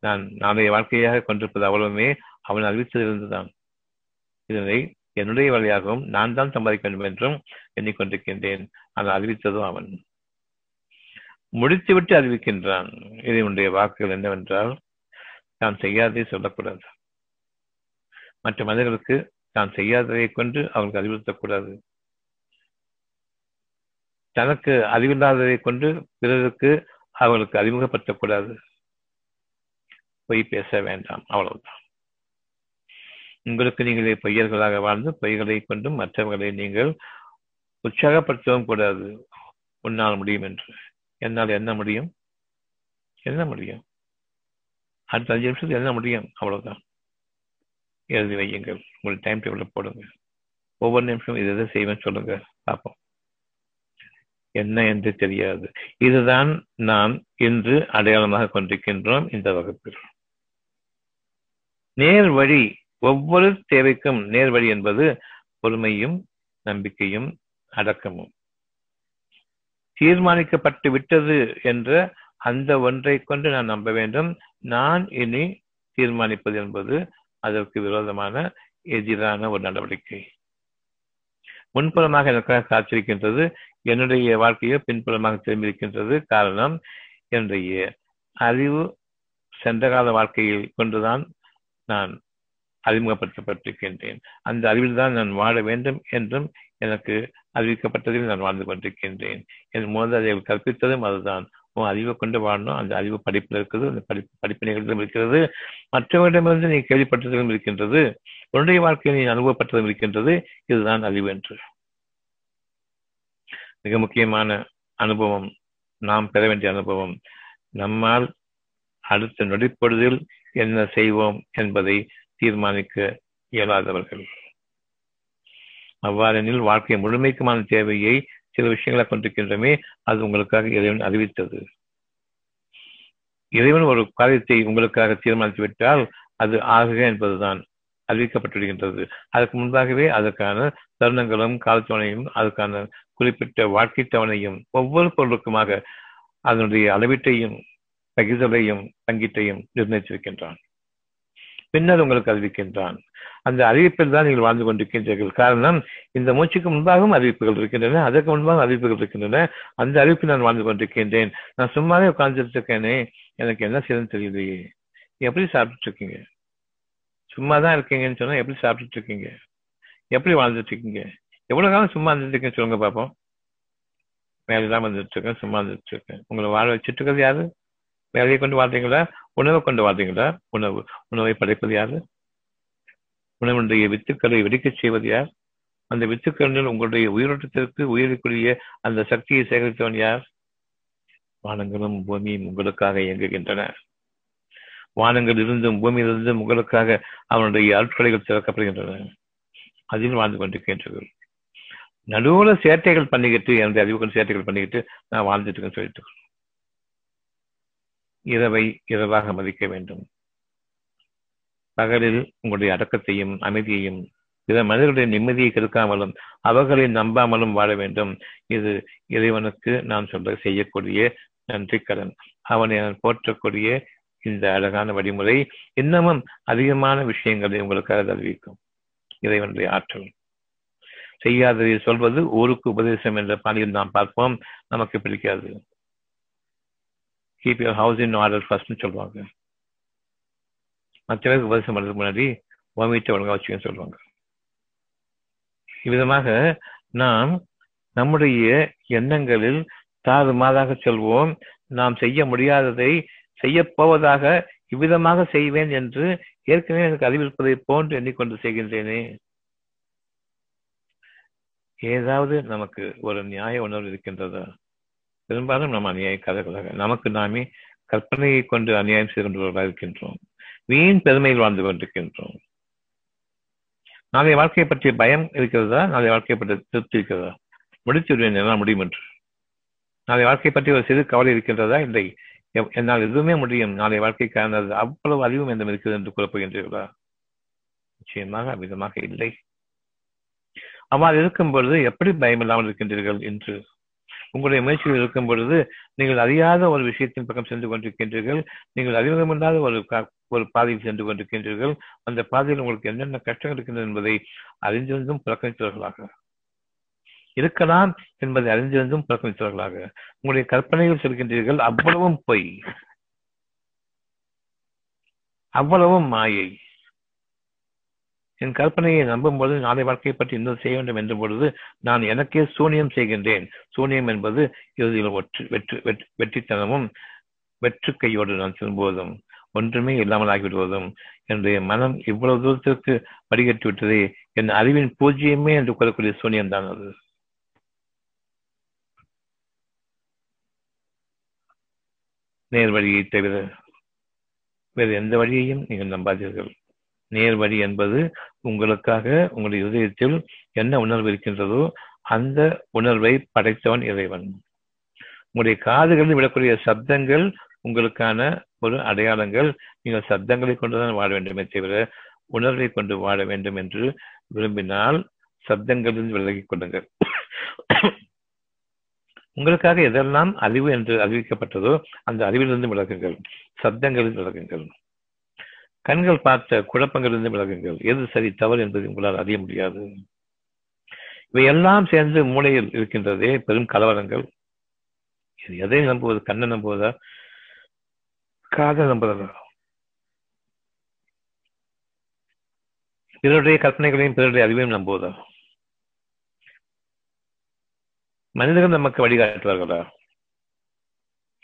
நான் நாளைய வாழ்க்கையாக கொண்டிருப்பது அவ்வளவுமே. அவன் அறிவித்ததிலிருந்துதான் இதனை என்னுடைய வழியாகவும் நான் தான் சம்பாதிக்க வேண்டும் என்றும் எண்ணிக்கொண்டிருக்கின்றேன். ஆனால் அறிவித்ததும் அவன். முடித்துவிட்டு அறிவிக்கின்றான். இதனுடைய வாக்குகள் என்னவென்றால் தான் செய்யாததை சொல்லக்கூடாது. மற்ற மனிதர்களுக்கு தான் செய்யாததை கொண்டு அவர்களுக்கு அறிவுறுத்தக்கூடாது. தனக்கு அறிவில்லாததை கொண்டு பிறருக்கு அவர்களுக்கு அறிமுகப்படுத்தக்கூடாது. பொய் பேச வேண்டாம். அவ்வளவுதான். உங்களுக்கு நீங்களே பொய்யர்களாக வாழ்ந்து பொய்களை கொண்டும் மற்றவர்களை நீங்கள் உற்சாகப்படுத்தவும் கூடாது. உன்னால் முடியும் என்று. என்னால் என்ன முடியும்? என்ன முடியும்? அடுத்த அஞ்சு நிமிஷத்துக்கு என்ன முடியும்? அவ்வளவுதான். எழுதி வையுங்கள். உங்கள் டைம் டேபிள் போடுங்க. ஒவ்வொரு நிமிஷம் இது எதை செய்வேன்னு சொல்லுங்க. பார்ப்போம். என்ன என்று தெரியாது. இதுதான் நாம் இன்று அடையாளமாக கொண்டிருக்கின்றோம் இந்த வகுப்பில். நேர் வழி ஒவ்வொரு தேவைக்கும் நேர் வழி என்பது பொறுமையும் நம்பிக்கையும் அடக்கமும். தீர்மானிக்கப்பட்டு விட்டது என்ற அந்த ஒன்றை கொண்டு நான் நம்ப வேண்டும். நான் இனி தீர்மானிப்பது என்பது அதற்கு விரோதமான எதிரான ஒரு நடவடிக்கை. முன்புறமாக எனக்காக காட்சியிருக்கின்றது என்னுடைய வாழ்க்கையோ பின்புறமாக திரும்பியிருக்கின்றது. காரணம் என்னுடைய அறிவு சென்ற கால வாழ்க்கையில் கொண்டுதான் நான் அறிமுகப்படுத்தப்பட்டிருக்கின்றேன். அந்த அறிவில் தான் நான் வாழ வேண்டும் என்றும் எனக்கு அறிவிக்கப்பட்டதில் நான் வாழ்ந்து கொண்டிருக்கின்றேன். என் முதல் அதை கற்பித்ததும் அதுதான். உன் அறிவை கொண்டு வாழணும். அந்த அறிவு படிப்பில் இருக்குது அந்த படிப்பு படிப்பு இருக்கிறது. மற்றவரிடமிருந்து நீ கேள்விப்பட்டதிலும் இருக்கின்றது. உன்னுடைய வாழ்க்கையை நீ அனுபவப்பட்டதும் இருக்கின்றது. இதுதான் அறிவு என்று மிக முக்கியமான அனுபவம். நாம் பெற வேண்டிய அனுபவம். நம்மால் அடுத்த நொடிப்பொழுதில் என்ன செய்வோம் என்பதை தீர்மானிக்க இயலாதவர்கள். அவ்வாறெனில் வாழ்க்கை முழுமைக்குமான தேவையை சில விஷயங்களை கொண்டிருக்கின்றமே அது உங்களுக்காக இறைவன் அறிவித்தது. இறைவன் ஒரு காரியத்தை உங்களுக்காக தீர்மானித்து விட்டால் அது ஆகுக என்பதுதான் அறிவிக்கப்பட்டிருக்கின்றது. அதற்கு முன்பாகவே அதற்கான தருணங்களும் காலத்தவணையும் அதற்கான குறிப்பிட்ட வாழ்க்கை தவணையும் ஒவ்வொரு பொருளுக்குமாக அதனுடைய அளவீட்டையும் பகிர்தலையும் பங்கீட்டையும் நிர்ணயித்திருக்கின்றான். பின்னர் உங்களுக்கு அறிவிக்கின்றான். அந்த அறிவிப்பில் தான் நீங்கள் வாழ்ந்து கொண்டிருக்கின்றீர்கள். காரணம் இந்த மூச்சுக்கு முன்பாகவும் அறிவிப்புகள் இருக்கின்றன அதற்கு முன்பாகவும் அறிவிப்புகள் இருக்கின்றன. அந்த அறிவிப்பில் நான் வாழ்ந்து கொண்டிருக்கின்றேன். நான் சும்மாவே உட்கார்ந்துட்டு இருக்கேனே எனக்கு என்ன செய்யணும்னு தெரியலையே. எப்படி சாப்பிட்டுட்டு இருக்கீங்க சும்மா தான் இருக்கீங்கன்னு சொன்னா எப்படி சாப்பிட்டுட்டு இருக்கீங்க எப்படி வாழ்ந்துட்டு இருக்கீங்க எவ்வளவு காலம் சும்மா இருந்துட்டு இருக்கேன்னு சொல்லுங்க பார்ப்போம் வேலை தான் வந்துட்டு இருக்கேன் சும்மா இருந்துட்டு இருக்கேன் உங்களை வாழ வச்சுட்டு இருக்கிறது யாரு? வேலையை கொண்டு வாழ்றீங்களா உணவை கொண்டு வாழ்றீங்களா உணவு உணவை படைப்பது யாரு? உணவனுடைய வித்துக்களை வெடிக்கச் செய்வது யார்? அந்த வித்துக்களில் உங்களுடைய உயிரோட்டத்திற்கு உயிருக்குரிய அந்த சக்தியை சேகரித்தவன் யார்? வானங்களும் பூமியும் உங்களுக்காக இயங்குகின்றன. வானங்கள் இருந்தும் பூமியிலிருந்தும் உங்களுக்காக அவனுடைய அருட்கொலைகள் திறக்கப்படுகின்றன. அதில் வாழ்ந்து கொண்டிருக்கின்றீர்கள் நடுவுல சேட்டைகள் பண்ணிக்கிட்டு என்னுடைய அறிவுகள் சேட்டைகள் பண்ணிக்கிட்டு நான் வாழ்ந்துட்டு இருக்கேன்னு சொல்லிட்டு. இரவை இரவாக மதிக்க வேண்டும். பகலில் உங்களுடைய அடக்கத்தையும் அமைதியையும் பிற மனிதர்களுடைய நிம்மதியை கெடுக்காமலும் அவர்களை நம்பாமலும் வாழ வேண்டும். இது இறைவனுக்கு நான் சொல்ல செய்யக்கூடிய நன்றி கடன். அவனை நான் போற்றக்கூடிய இந்த அழகான வழிமுறை இன்னமும் அதிகமான விஷயங்களை உங்களுக்காக அறிவிக்கும் இறைவனுடைய ஆற்றல். செய்யாததை சொல்வது ஊருக்கு உபதேசம் என்ற பாணியில் நாம் பார்ப்போம். நமக்கு பிடிக்காது. Keep your house in order ஃபர்ஸ்ட்னு சொல்லுவாங்க. மற்றவருக்கு உபதேசம் பண்ணுறதுக்கு முன்னாடி உன் வீட்டை ஒழுங்காக வச்சுக்கன்னு சொல்லுவாங்க. இவ்விதமாக நாம் நம்முடைய எண்ணங்களில் தாறுமாறாக செல்வோம். நாம் செய்ய முடியாததை செய்யப்போவதாக இவ்விதமாக செய்வேன் என்று ஏற்கனவே எனக்கு அறிவிப்பதை போன்று எண்ணிக்கொண்டு செய்கின்றேனே. ஏதாவது நமக்கு ஒரு நியாய உணர்வு இருக்கின்றதா? பெரும்பாலும் நாம் அநியாயக்காரர்களாக நமக்கு நாமே கற்பனையை கொண்டு அநியாயம் செய்து கொண்டவர்களாக இருக்கின்றோம். வீண் பெருமையில் வாழ்ந்து கொண்டிருக்கின்றோம். நாளைய வாழ்க்கையை பற்றிய பயம் இருக்கிறதா? நாளைய வாழ்க்கையை பற்றி திருப்தி இருக்கிறதா? முடித்து விடுவேன். என்னால் முடியும் என்று. நாளை வாழ்க்கை பற்றி ஒரு சிறு கவலை இருக்கின்றதா? இல்லை. என்னால் எதுவுமே முடியும். நாளை வாழ்க்கைக்கான அவ்வளவு அறிவும் என்னும் இருக்கிறது என்று கூறப்படுகின்றீர்களா நிச்சயமாக அவ்விதமாக இல்லை. அவ்வாறு இருக்கும் பொழுது எப்படி பயமில்லாமல் இருக்கின்றீர்கள் என்று உங்களுடைய முயற்சிகள் இருக்கும் பொழுது நீங்கள் அறியாத ஒரு விஷயத்தின் பக்கம் சென்று கொண்டிருக்கின்றீர்கள். நீங்கள் அறிமுகமில்லாத ஒரு ஒரு பாதையில் சென்று கொண்டிருக்கின்றீர்கள். அந்த பாதையில் உங்களுக்கு என்னென்ன கஷ்டங்கள் இருக்கின்றன என்பதை அறிந்திருந்தும் புறக்கணித்தவர்களாக. இருக்கலாம் என்பதை அறிந்திருந்தும் புறக்கணித்தவர்களாக. உங்களுடைய கற்பனையில் செல்கின்றீர்கள் அவ்வளவும் பொய். அவ்வளவும் மாயை. என் கற்பனையை நம்பும் பொழுது நாளை வாழ்க்கையை பற்றி இன்னும் செய்ய வேண்டும் என்ற பொழுது நான் எனக்கே சூனியம் செய்கின்றேன். சூனியம் என்பது இறுதியில் வெற்றி வெற்றி வெற்றித்தனமும் வெற்று கையோடு நான் திரும்புவதும் ஒன்றுமே இல்லாமல் ஆகிவிடுவதும் என்னுடைய மனம் இவ்வளவு தூரத்திற்கு வடிகட்டி விட்டதே என் அறிவின் பூஜ்ஜியமே என்று கூறக்கூடிய சூனியம் தான் அது. நேர் வழியை தவிர வேறு எந்த வழியையும் நீங்கள் நம்பாதீர்கள். நேர் வழி என்பது உங்களுக்காக உங்களுடைய இதயத்தில் என்ன உணர்வு இருக்கின்றதோ அந்த உணர்வை படைத்தவன் இறைவன். உங்களுடைய காதுகளில் விடக்கூடிய சப்தங்கள் உங்களுக்கான ஒரு அடையாளங்கள். நீங்கள் சப்தங்களை கொண்டுதான் வாழ வேண்டுமே தவிர உணர்வை கொண்டு வாழ வேண்டும் என்று விரும்பினால் சப்தங்களிலிருந்து விலகிக் கொள்ளுங்கள். உங்களுக்காக எதெல்லாம் அறிவு என்று அறிவிக்கப்பட்டதோ அந்த அறிவிலிருந்து விலகுங்கள். சப்தங்களில் விலகுங்கள். கண்கள் பார்த்த குழப்பங்களிலிருந்து விலகுங்கள். எது சரி தவறு என்பதை உங்களால் அறிய முடியாது. இவை எல்லாம் சேர்ந்து மூளையில் இருக்கின்றதே பெரும் கலவரங்கள். இது எதை நம்புவது கண்ணை நம்புவதா? காதல் நம்புவதா? பிறருடைய கற்பனைகளையும் பிறருடைய அறிவையும் நம்புவதா? மனிதர்கள் நமக்கு வழிகாட்டுவார்களா?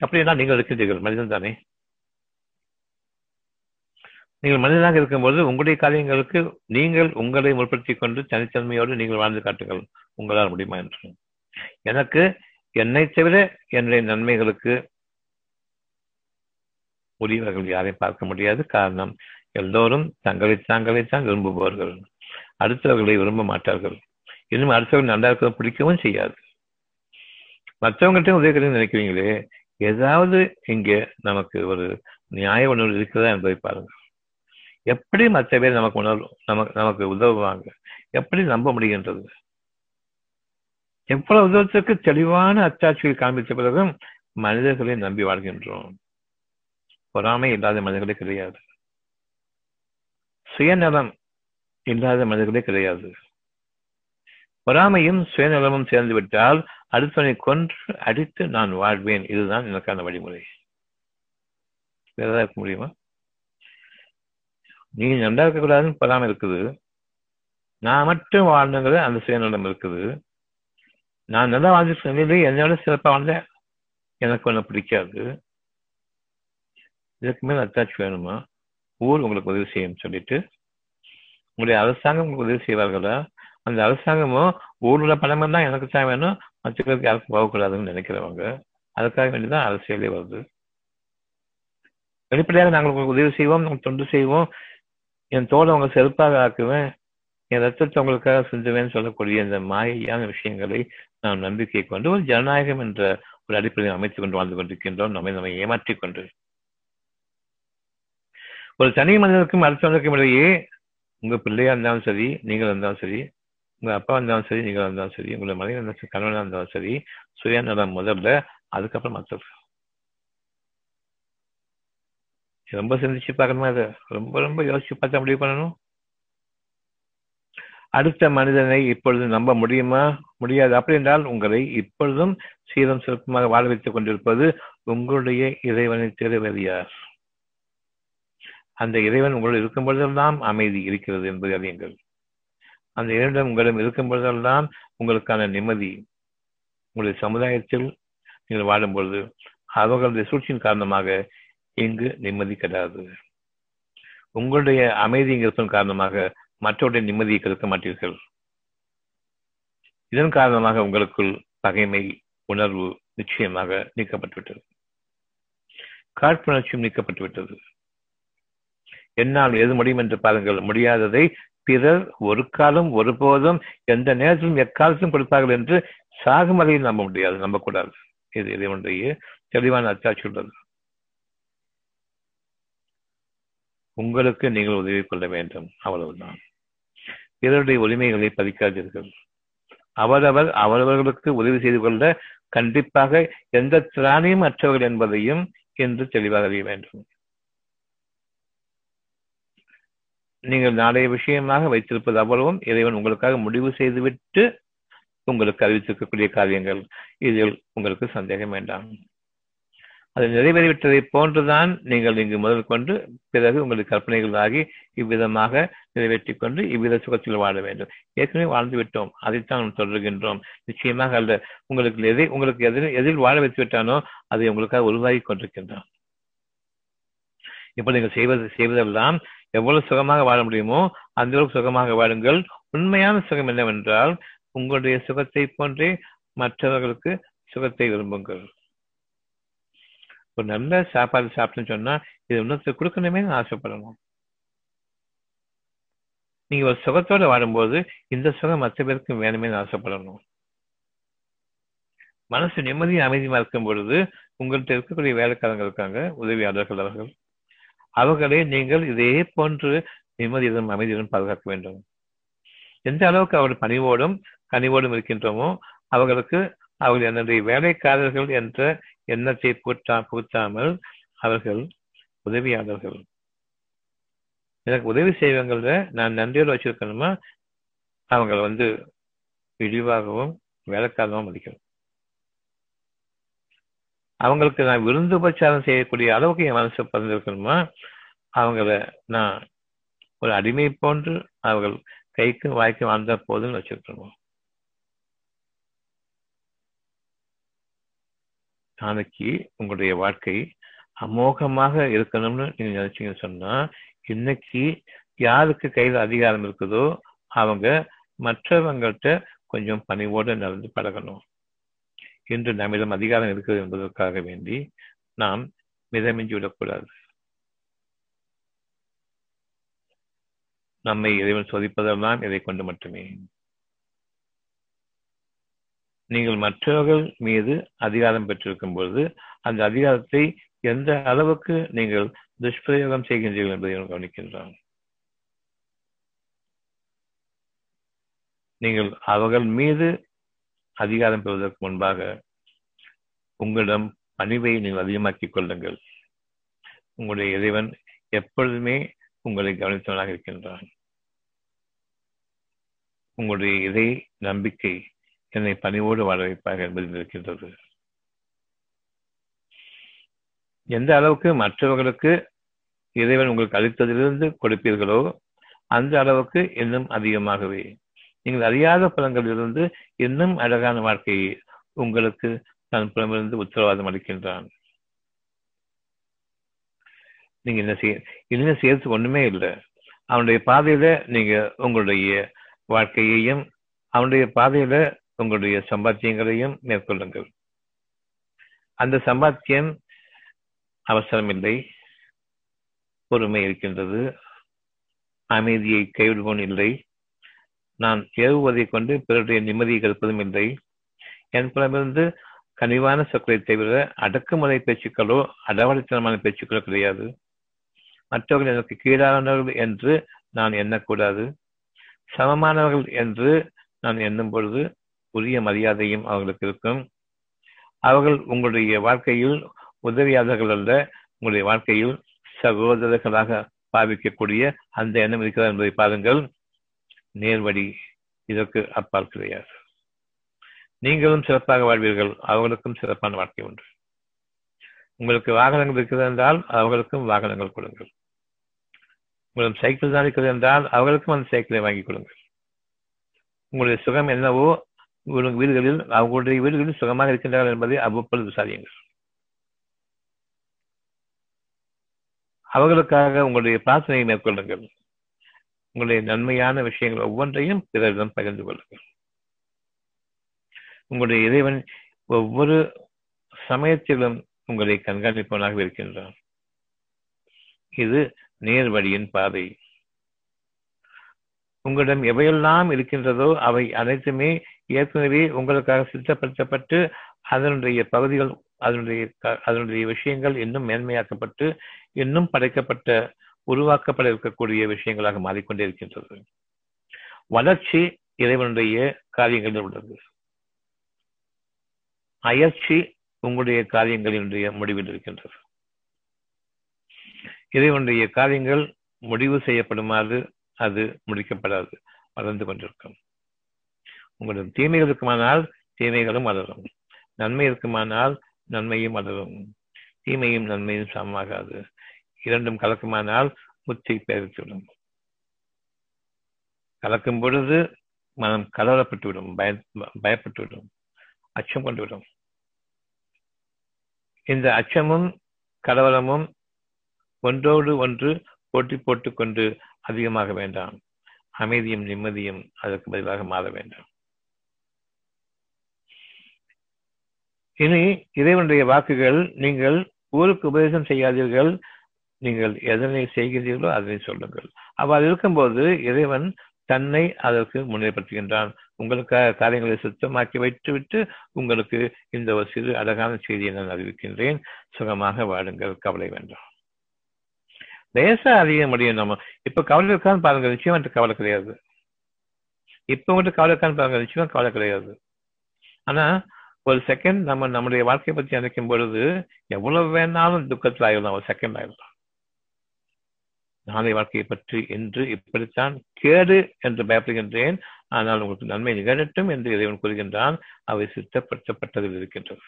அப்படின்னா நீங்கள் இருக்கின்றீர்கள் மனிதன் தானே. நீங்கள் மனிதனாக இருக்கும்போது உங்களுடைய காரியங்களுக்கு நீங்கள் உங்களை முற்படுத்திக் கொண்டு தனித்தன்மையோடு நீங்கள் வாழ்ந்து காட்டுங்கள். உங்களால் முடியுமா என்று. எனக்கு என்னை தவிர என்னுடைய நன்மைகளுக்கு உரியவர்கள் யாரையும் பார்க்க முடியாது. காரணம் எல்லோரும் தங்களை தாங்களைத்தான் விரும்புபவர்கள். அடுத்தவர்களை விரும்ப மாட்டார்கள். இன்னும் அடுத்தவர்கள் நல்லா இருக்கிறத பிடிக்கவும் செய்யாது. மற்றவங்கள்ட்ட உதவி நினைக்கிறீங்களே ஏதாவது இங்கே நமக்கு ஒரு நியாய உணர்வு இருக்கிறதா என்பதை பாருங்கள். எப்படி மற்ற பேர் நமக்கு உணர்வு நமக்கு நமக்கு உதவுவாங்க? எப்படி நம்ப முடிகின்றது? எவ்வளவு உதவத்திற்கு தெளிவான அச்சாட்சிகள் காண்பித்த பிறகும் மனிதர்களை நம்பி வாழ்கின்றோம். பொறாமை இல்லாத மனிதர்களே கிடையாது. சுயநலம் இல்லாத மனிதர்களே கிடையாது. பொறாமையும் சுயநலமும் சேர்ந்து விட்டால் அடுத்தவனை கொன்று அடித்து நான் வாழ்வேன். இதுதான் எனக்கான வழிமுறை. வேற இருக்க முடியுமா? நீ நல்லா இருக்கக்கூடாதுன்னு பொறாமை இருக்குது. நான் மட்டும் வாழ்ந்துங்கிற அந்த சுயநலம் இருக்குது. நான் நல்லா வாழ்ந்துட்டு நிலையிலே என்னோட சிறப்பாக வாழ்ந்த எனக்கு ஒன்றும் பிடிக்காது. இதுக்கு மேல் அட்டாச் வேணுமா? ஊர் உங்களுக்கு உதவி செய்யும் சொல்லிட்டு. உங்களுடைய அரசாங்கம் உங்களுக்கு உதவி செய்வார்களா? அந்த அரசாங்கமும் ஊர்ல பணம் தான் எனக்கு தான் வேணும். மற்றவர்களுக்கு யாருக்கும் போகக்கூடாதுன்னு நினைக்கிறவங்க. அதுக்காக வேண்டிதான் அரசியலே வருது. வெளிப்படையாக நாங்கள் உங்களுக்கு உதவி செய்வோம் நாங்கள் தொண்டு செய்வோம். என் தோலை உங்க செருப்பாக ஆக்குவேன் என் ரத்தத்தை உங்களுக்காக சிந்துவேன்னு சொல்லக்கூடிய இந்த மாயையான விஷயங்களை நாம் நம்பிக்கை கொண்டு ஒரு ஜனநாயகம் என்ற ஒரு அடிப்படையில் அமைத்துக் கொண்டு வாழ்ந்து கொண்டிருக்கின்றோம். நம்மை நம்மை ஏமாற்றிக் கொண்டு. ஒரு தனி மனிதனுக்கும் அடுத்தவனுக்கும் இடையே உங்க பிள்ளையா இருந்தாலும் சரி நீங்கள் இருந்தாலும் சரி உங்க அப்பா இருந்தாலும் சரி நீங்கள் இருந்தாலும் சரி உங்களை மனைவி இருந்தாலும் சரி கணவனாக இருந்தாலும் சரி சுயநலம் முதல்ல அதுக்கப்புறம் மற்றது ரொம்ப சிந்திச்சு பார்க்கணுமா அது ரொம்ப ரொம்ப யோசிச்சு பார்த்தா முடிவு பண்ணணும். அடுத்த மனிதனை இப்பொழுது நம்ப முடியுமா? முடியாது. அப்படி என்றால் உங்களை இப்பொழுதும் சீரம் சிறப்புமாக வாழ வைத்துக் கொண்டிருப்பது உங்களுடைய இறைவனை தேர்வது யார்? அந்த இறைவன் உங்களுடன் இருக்கும் பொழுதெல்லாம் அமைதி இருக்கிறது என்பதை அறியுங்கள். அந்த இறைவன் உங்களிடம் இருக்கும் பொழுதெல்லாம் உங்களுக்கான நிம்மதி. உங்களுடைய சமுதாயத்தில் நீங்கள் வாழும் பொழுது அவர்களுடைய சூழ்ச்சியின் காரணமாக இங்கு நிம்மதி கிடையாது உங்களுடைய அமைதி காரணமாக மற்றவருடைய நிம்மதியை கெடுக்க மாட்டீர்கள். இதன் காரணமாக உங்களுக்குள் பகைமை உணர்வு நிச்சயமாக நீக்கப்பட்டுவிட்டது. காழ்ப்புணர்ச்சியும் நீக்கப்பட்டுவிட்டது. என்னால் எது முடியும் என்று பாருங்கள். முடியாததை பிறர் ஒரு காலம் ஒருபோதும் எந்த நேரத்திலும் எக்காலத்திலும் கொடுப்பார்கள் என்று சாகும் வரையில் நம்ப முடியாது நம்பக்கூடாது. இது இதனுடைய தெளிவான அச்சாட்சி உள்ளது. உங்களுக்கு நீங்கள் உதவி கொள்ள வேண்டும். அவ்வளவுதான். பிறருடைய உரிமைகளை பதிக்காதீர்கள் அவரவர் அவரவர்களுக்கு உதவி செய்து கொள்ள கண்டிப்பாக எந்த திராணியும் அற்றவர்கள் என்பதையும் என்று தெளிவாக அறிய வேண்டும். நீங்கள் நாளைய விஷயமாக வைத்திருப்பது அவ்வளவும். இறைவன் உங்களுக்காக முடிவு செய்துவிட்டு உங்களுக்கு அறிவித்திருக்கக்கூடிய காரியங்கள். இதில் உங்களுக்கு சந்தேகம் வேண்டாம். அது நிறைவேறிவிட்டதை போன்றுதான் நீங்கள் இங்கு முதல் கொண்டு பிறகு உங்களுக்கு கற்பனைகள் ஆகி இவ்விதமாக நிறைவேற்றிக் கொண்டு இவ்வித சுகத்தில் வாழ வேண்டும். ஏற்கனவே வாழ்ந்து விட்டோம். அதைத்தான் தொடர்கின்றோம். நிச்சயமாக அல்ல உங்களுக்கு எதை உங்களுக்கு எதில் எதில் வாழ வைத்து விட்டானோ அதை உங்களுக்காக உருவாகி கொண்டிருக்கின்றான் இப்போ நீங்கள் செய்வது செய்வதெல்லாம் எவ்வளவு சுகமாக வாழ முடியுமோ அந்த அளவுக்கு சுகமாக வாழுங்கள். உண்மையான சுகம் என்னவென்றால் உங்களுடைய சுகத்தை போன்றே மற்றவர்களுக்கு சுகத்தை விரும்புங்கள். ஒரு நல்ல சாப்பாடு சாப்பிட்டுன்னு சொன்னா இது இன்னொருத்தர் கொடுக்கணுமே ஆசைப்படணும். நீங்க ஒரு சுகத்தோட வாடும்போது இந்த சுகம் மற்ற பேருக்கும் வேணுமே ஆசைப்படணும். மனசு நிம்மதியும் அமைதியுமா இருக்கும் பொழுது உங்கள்கிட்ட இருக்கக்கூடிய வேலைக்காரங்க இருக்காங்க உதவியாளர்கள் அவர்கள். அவர்களே நீங்கள் இதே போன்று நிம்மதியுடன் அமைதியுடன் பாதுகாக்க வேண்டும். எந்த அளவுக்கு அவர் பணிவோடும் கனிவோடும் இருக்கின்றோமோ அவர்களுக்கு அவர்கள் என்னுடைய வேலைக்காரர்கள் என்ற எண்ணத்தை பூட்டா பூத்தாமல் அவர்கள் உதவியாளர்கள். எனக்கு உதவி செய்வங்கள நான் நன்றியோடு வச்சிருக்கணுமா? அவங்க வந்து இழிவாகவும் வேலைக்காகவும் மதிக்கணும் அவங்களுக்கு நான் விருந்து உபச்சாரம் செய்யக்கூடிய அளவுக்கு என் மனசு பறந்திருக்கணுமா அவங்கள நான் ஒரு அடிமை போன்று அவர்கள் கைக்கும் வாய்க்கும் வாழ்ந்த போதுன்னு வச்சிருக்கணுமா? நாளைக்கு உங்களுடைய வாழ்க்கை அமோகமாக இருக்கணும்னு நீங்க நினைச்சீங்கன்னு சொன்னா இன்னைக்கு யாருக்கு கையில் அதிகாரம் இருக்குதோ அவங்க மற்றவங்கள்ட்ட கொஞ்சம் பணிவோடு நடந்து பழகணும். இன்று நம்மிடம் அதிகாரம் இருக்கிறது என்பதற்காக வேண்டி நாம் மிதமிஞ்சி விடக்கூடாது. நம்மை இறைவன் சோதிப்பதெல்லாம் இதை கொண்டு மட்டுமே. நீங்கள் மற்றவர்கள் மீது அதிகாரம் பெற்றிருக்கும் பொழுது அந்த அதிகாரத்தை எந்த அளவுக்கு நீங்கள் துஷ்பிரயோகம் செய்கின்றீர்கள் என்பதை கவனிக்கின்றான் நீங்கள் அவர்கள் மீது அதிகாரம் பெறுவதற்கு முன்பாக உங்களிடம் பணிவை நீங்கள் அதிகமாக்கிக் கொள்ளுங்கள். உங்களுடைய இறைவன் எப்பொழுதுமே உங்களை கவனித்தவனாக இருக்கின்றான். உங்களுடைய இறை நம்பிக்கை என்னை பணிவோடு வாழ என்பதில் இருக்கின்றது. எந்த அளவுக்கு மற்றவர்களுக்கு இறைவன் உங்களுக்கு அளித்ததிலிருந்து கொடுப்பீர்களோ அந்த அளவுக்கு இன்னும் அதிகமாகவே. நீங்கள் அறியாத பலங்களிலிருந்து இன்னும் அழகான வாழ்க்கையை உங்களுக்கு தன் புலமிருந்து உத்தரவாதம் அளிக்கின்றான். நீங்க என்ன செய்ய என்ன செய்யறது ஒண்ணுமே இல்லை. அவனுடைய பாதையில நீங்க உங்களுடைய வாழ்க்கையையும் அவனுடைய பாதையில உங்களுடைய சம்பாத்தியங்களையும் மேற்கொள்ளுங்கள். அந்த சம்பாத்தியம் அவசரமில்லை பொறுமை இருக்கின்றது அமைதியை கைவிடுவோன் இல்லை நான் ஏவுவதை கொண்டு பிறருடைய நிம்மதியை கற்பதும் இல்லை என் புலமிருந்து கனிவான சொற்களை தவிர அடக்குமுறை பேச்சுக்களோ அடவடித்தனமான பேச்சுக்களோ கிடையாது. மற்றவர்கள் எனக்கு கீழானவர்கள் என்று நான் எண்ணக்கூடாது. சமமானவர்கள் என்று நான் எண்ணும் பொழுது உரிய மரியாதையும் அவர்களுக்கு இருக்கும். அவர்கள் உங்களுடைய வாழ்க்கையில் உதவியாளர்கள் அல்ல உங்களுடைய வாழ்க்கையில் சகோதரர்களாக பாவிக்கக்கூடிய அந்த எண்ணம் இருக்கிறார் என்பதை பாருங்கள். நேர்வழி இதற்கு அப்பால் கிடையாது. நீங்களும் சிறப்பாக வாழ்வீர்கள் அவர்களுக்கும் சிறப்பான வாழ்க்கை உண்டு. உங்களுக்கு வாகனங்கள் இருக்கிறது என்றால் அவர்களுக்கும் வாகனங்கள் கொடுங்கள். உங்களிடம் சைக்கிள் தான் இருக்கிறது என்றால் அவர்களுக்கும் அந்த சைக்கிளை வாங்கி கொடுங்கள். உங்களுடைய சுகம் என்னவோ வீடுகளில் அவர்களுடைய வீடுகளில் சுகமாக இருக்கின்றார்கள் என்பதை அவ்வப்பொழுது விசாரியுங்கள். அவர்களுக்காக உங்களுடைய பிரார்த்தனையை மேற்கொள்ளுங்கள். உங்களுடைய நன்மையான விஷயங்கள் ஒவ்வொன்றையும் பிறரிடம் பகிர்ந்து கொள்ளுங்கள். உங்களுடைய இறைவன் ஒவ்வொரு சமயத்திலும் உங்களை கண்காணிப்பவனாக இருக்கின்றான். இது நேர் வழியின் பாதை. உங்களிடம் எவையெல்லாம் இருக்கின்றதோ அவை அனைத்துமே ஏற்கனவே உங்களுக்காக சித்தப்படுத்தப்பட்டு அதனுடைய பகுதிகள் அதனுடைய அதனுடைய விஷயங்கள் இன்னும் மேன்மையாக்கப்பட்டு இன்னும் படைக்கப்பட்ட உருவாக்கப்பட இருக்கக்கூடிய விஷயங்களாக மாறிக்கொண்டே இருக்கின்றது. வளர்ச்சி இறைவனுடைய காரியங்களில் உள்ளது. அயற்சி உங்களுடைய காரியங்களினுடைய முடிவில் இருக்கின்றது. இறைவனுடைய காரியங்கள் முடிவு செய்யப்படுமாறு அது முடிக்கப்படாது வளர்ந்து கொண்டிருக்கும். உங்களிடம் தீமைகள் இருக்குமானால் தீமைகளும் வளரும் நன்மை இருக்குமானால் நன்மையும் வளரும் தீமையும் நன்மையும் சமமாகாது. இரண்டும் கலக்குமானால் முத்தி பெயர்த்துவிடும் கலக்கும் பொழுது மனம் கலவரப்பட்டுவிடும் பய பயப்பட்டுவிடும் அச்சம் கொண்டுவிடும். இந்த அச்சமும் கலவரமும் ஒன்றோடு ஒன்று போட்டி போட்டுக்கொண்டு அதிகமாக வேண்டாம். அமைதியும் நிம்மதியும் அதற்கு பதிலாக மாற வேண்டாம். இனி இறைவனுடைய வாக்குகள் நீங்கள் ஊருக்கு உபதேசம் செய்யாதீர்கள். நீங்கள் எதனை செய்கிறீர்களோ அதனை சொல்லுங்கள். அவ்வாறு இருக்கும்போது இறைவன் தன்னை அதற்கு முன்னிலைப்படுத்துகின்றான். உங்களுக்காக காரியங்களை சுத்தமாக்கி வைத்துவிட்டு உங்களுக்கு இந்த ஒரு சிறு அழகான செய்தியை நான் அறிவிக்கின்றேன். சுகமாக வாடுங்கள் கவலை வேண்டாம். லேசா அறிய முடியும் நம்ம. இப்ப கவலை இருக்கான்னு பாருங்க நிச்சயம் கவலை கிடையாது. இப்ப மட்டும் கவலை இருக்கான்னு பாருங்க நிச்சயமா கவலை கிடையாது. ஆனா ஒரு செகண்ட் நம்ம நம்முடைய வாழ்க்கையை பற்றி நினைக்கும் பொழுது எவ்வளவு வேணாலும் துக்கத்தில் ஆயிடலாம் ஒரு செகண்ட் ஆயிடலாம் நாளை வாழ்க்கையை பற்றி என்று இப்படித்தான் கேடு என்று பயப்படுகின்றேன். ஆனால் உங்களுக்கு நன்மை நிகழட்டும் என்று இறைவன் கூறுகின்றான். அவை சித்தப்படுத்தப்பட்டதில் இருக்கின்றது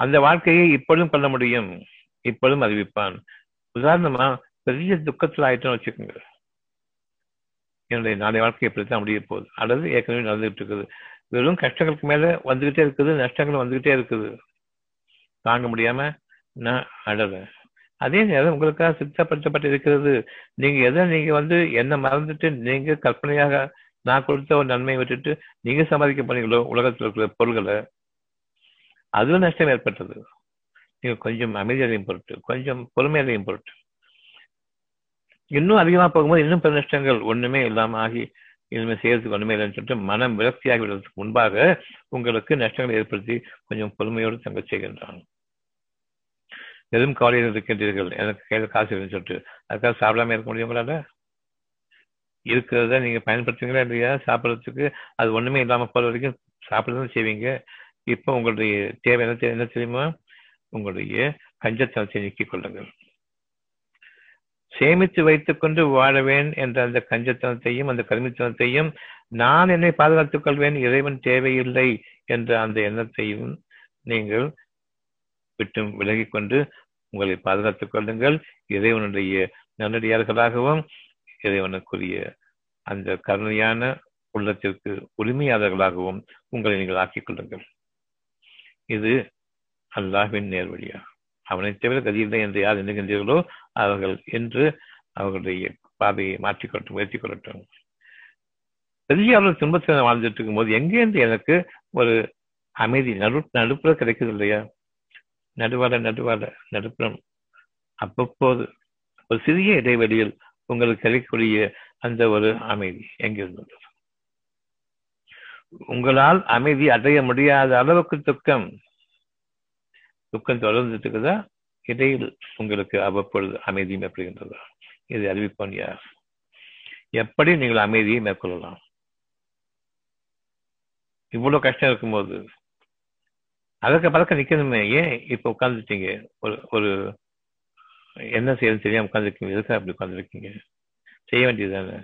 அந்த வாழ்க்கையை இப்பொழுதும் கொள்ள முடியும். இப்பொழுதும் அறிவிப்பான். உதாரணமா பெரிய துக்கத்தில் ஆயிட்டோம்னு வச்சுக்கோங்க. என்னுடைய நாளை வாழ்க்கை இப்படித்தான் முடிய போகுது. அல்லது ஏற்கனவே நடந்துகிட்டு இருக்குது. வெறும் கஷ்டங்களுக்கு மேல வந்துகிட்டே இருக்குது நஷ்டங்கள் வந்துகிட்டே இருக்குது. தாங்க முடியாம நான் அழறேன். அதே நேரம் உங்களுக்காக சித்தப்படுத்தப்பட்டு இருக்கிறது. நீங்க எதை நீங்க வந்து என்ன மறந்துட்டு நீங்க கற்பனையாக நான் கொடுத்த ஒரு நன்மையை விட்டுட்டு நீங்க சம்பாதிக்க போனீங்களோ உலகத்தில் இருக்கிற பொருள்களை அதுவும் நஷ்டம் ஏற்பட்டது. நீங்க கொஞ்சம் அமைதியதையும் பொருட்டு கொஞ்சம் பொறுமையதையும் பொருட்டு. இன்னும் அதிகமா போகும்போது இன்னும் பெரு நஷ்டங்கள் ஒண்ணுமே இல்லாம ஆகி இனிமேல் செய்யறதுக்கு ஒண்ணுமே இல்லைன்னு சொல்லிட்டு மனம் விரக்தியாகி விடுறதுக்கு முன்பாக உங்களுக்கு நஷ்டங்களை ஏற்படுத்தி கொஞ்சம் பொறுமையோடு தங்க செய்கின்றான். எதுவும் கவலையில் இருக்கின்றீர்கள்? எனக்கு கையில் காசு இல்லைன்னு சொல்லிட்டு. அதுக்காக சாப்பிடாம இருக்க முடியும் உங்களால? இருக்கிறத நீங்க பயன்படுத்துவீங்களா இல்லையா? சாப்பிட்றதுக்கு அது ஒண்ணுமே இல்லாம போற வரைக்கும் சாப்பிடதான் செய்வீங்க. இப்போ உங்களுடைய தேவை என்ன என்ன தெரியுமா? உங்களுடைய கஞ்சத்தனத்தை நீக்கிக் கொள்ளுங்கள். சேமித்து வைத்துக் கொண்டு வாழவேன் என்ற அந்த கஞ்சத்தனத்தையும் அந்த கருமித்தனத்தையும் நான் என்னை பாதுகாத்துக் கொள்வேன் இறைவன் தேவையில்லை என்ற அந்த எண்ணத்தையும் நீங்கள் விட்டு விலகிக் கொண்டு உங்களை பாதுகாத்துக் கொள்ளுங்கள். இறைவனுடைய நல்லடியார்களாகவும் இறைவனுக்குரிய அந்த கருணையான உள்ளத்திற்கு உரிமையாளர்களாகவும் உங்களை நீங்கள் ஆக்கிக் கொள்ளுங்கள். இது அல்லாஹின் நேர்வழியாகும். அவனை தவிர கதியில்லை என்று யார் எண்ணுகின்றீர்களோ அவர்கள் என்று அவர்களுடைய பாதையை மாற்றிக்கொள்ளட்டும் உயர்த்தி கொள்ளட்டும். பெரிய துன்பத்தில் வாழ்ந்துட்டு இருக்கும்போது எங்கேருந்து எனக்கு ஒரு அமைதி நடு நடுப்புற கிடைக்குது இல்லையா? நடுவாட நடுவாட நடுப்புறம். அப்பப்போது ஒரு சிறிய இடைவெளியில் உங்களுக்கு கிடைக்கக்கூடிய அந்த ஒரு அமைதி எங்கிருந்து உங்களால் அமைதி அடைய முடியாத அளவுக்கு துக்கம். துக்கம் தொடர்ந்துட்டு இருக்குதா இடையில் உங்களுக்கு அவ்வப்பொழுது அமைதியும் ஏற்படுகின்றதா? இது அறிவிப்பான் யார்? எப்படி நீங்கள் அமைதியை மேற்கொள்ளலாம்? இவ்வளவு கஷ்டம் இருக்கும்போது அதற்கு பறக்க நிக்கணுமே ஏன் இப்ப உட்கார்ந்துட்டீங்க? ஒரு ஒரு என்ன செய்யணும் தெரியாம உட்காந்துருக்கீங்க எதுக்காக அப்படி உட்காந்துருக்கீங்க செய்ய வேண்டியதுதானே.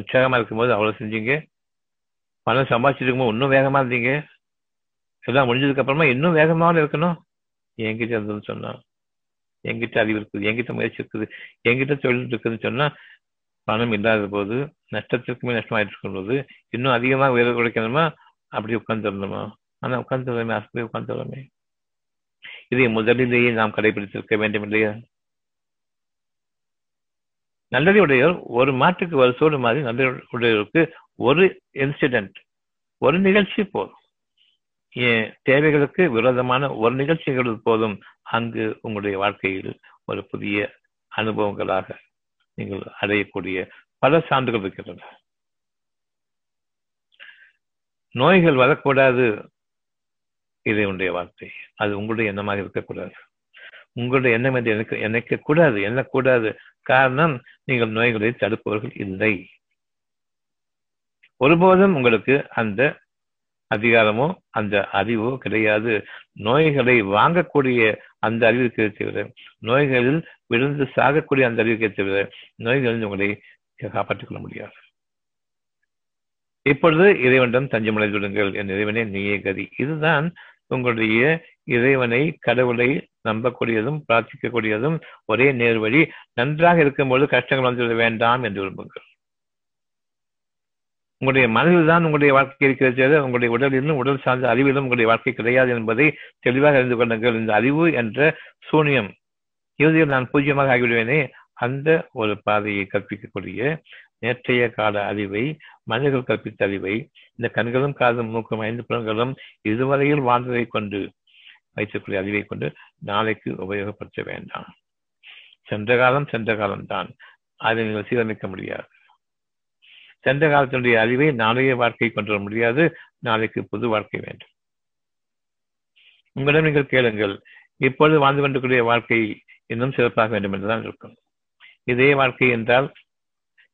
உற்சாகமா இருக்கும்போது அவ்வளவு செஞ்சீங்க. பணம் சம்பாதிச்சிட்டு இருக்கும்போது இன்னும் வேகமா இருந்தீங்க. எல்லாம் முடிஞ்சதுக்கு அப்புறமா இன்னும் வேகமாக இருக்கணும். என்கிட்ட இருந்ததுன்னு சொன்னா என்கிட்ட அறிவு இருக்குது என்கிட்ட முயற்சி இருக்குது என்கிட்ட தொழில் இருக்குதுன்னு சொன்னா பணம் இல்லாத போது நஷ்டத்திற்குமே நஷ்டமாயிட்டு இருக்கும்போது இன்னும் அதிகமாக உயர்வு குறைக்கணுமா அப்படி உட்கார்ந்துடணுமா ஆனா உட்கார்ந்துடலாமே அப்படி உட்கார்ந்துடலாமே இதை முதலிலேயே நாம் கடைபிடித்திருக்க வேண்டும் இல்லையா? நல்லதை உடையோர் ஒரு மாட்டுக்கு ஒரு மாதிரி நல்ல உடையோருக்கு ஒரு இன்சிடென்ட் ஒரு நிகழ்ச்சி போதும். தேவைகளுக்கு விரோதமான ஒரு நிகழ்ச்சிகள் போதும். அங்கு உங்களுடைய வாழ்க்கையில் ஒரு புதிய அனுபவங்களாக நீங்கள் அடையக்கூடிய பல சான்றுகள் இருக்கின்றன. நோய்கள் வரக்கூடாது. இது உடைய வார்த்தை அது உங்களுடைய எண்ணமாக இருக்கக்கூடாது. உங்களுடைய எண்ணம் என்று எனக்கு நினைக்க கூடாது எண்ணக்கூடாது காரணம் நீங்கள் நோய்களை தடுப்பவர்கள் இல்லை. ஒருபோதும் உங்களுக்கு அந்த அதிகாரமோ அந்த அறிவோ கிடையாது. நோய்களை வாங்கக்கூடிய அந்த அறிவிற்கு தவிர நோய்களில் விழுந்து சாகக்கூடிய அந்த அறிவிற்கு தவிர நோய்களில் உங்களை காப்பாற்றிக் கொள்ள முடியாது. இப்பொழுது இறைவனிடம் தஞ்சமடைந்து விடுங்கள் என் இறைவனே நீயே கதி. இதுதான் உங்களுடைய இறைவனை கடவுளை நம்பக்கூடியதும் பிரார்த்திக்கக்கூடியதும் ஒரே நேர்வழி. நன்றாக இருக்கும்போது கஷ்டங்கள் வந்துவிட வேண்டாம் என்று விரும்புங்கள். உங்களுடைய மனதில் தான் உங்களுடைய வாழ்க்கை இருக்கிறது உங்களுடைய உடலிலும் உடல் சார்ந்த அறிவிலும் உங்களுடைய வாழ்க்கை கிடையாது என்பதை தெளிவாக அறிந்து கொள்ளுங்கள். இந்த அறிவு என்ற சூனியம் இறுதியில் நான் பூஜ்யமாக ஆகிவிடுவேனே அந்த ஒரு பாதையை கற்பிக்கக்கூடிய நேற்றைய கால அறிவை மனிதர்கள் கற்பித்த அறிவை இந்த கண்களும் காதும் மூக்கும் ஐந்து புலன்களும் இதுவரையில் வாழ்ந்ததை கொண்டு வைத்திருக்கூடிய அறிவை கொண்டு நாளைக்கு உபயோகப்படுத்த வேண்டாம். சென்ற காலம் சென்ற காலம்தான். அதை நீங்கள் சீரமைக்க முடியாது. சென்ற காலத்தினுடைய அறிவை நாளைய வாழ்க்கை கொண்டு வர முடியாது. நாளைக்கு புது வாழ்க்கை வேண்டும். உங்களிடம் நீங்கள் கேளுங்கள். இப்பொழுது வாழ்ந்து கொண்டிருக்கூடிய வாழ்க்கை இன்னும் சிறப்பாக வேண்டும் என்றுதான் இருக்கும். இதே வாழ்க்கை என்றால்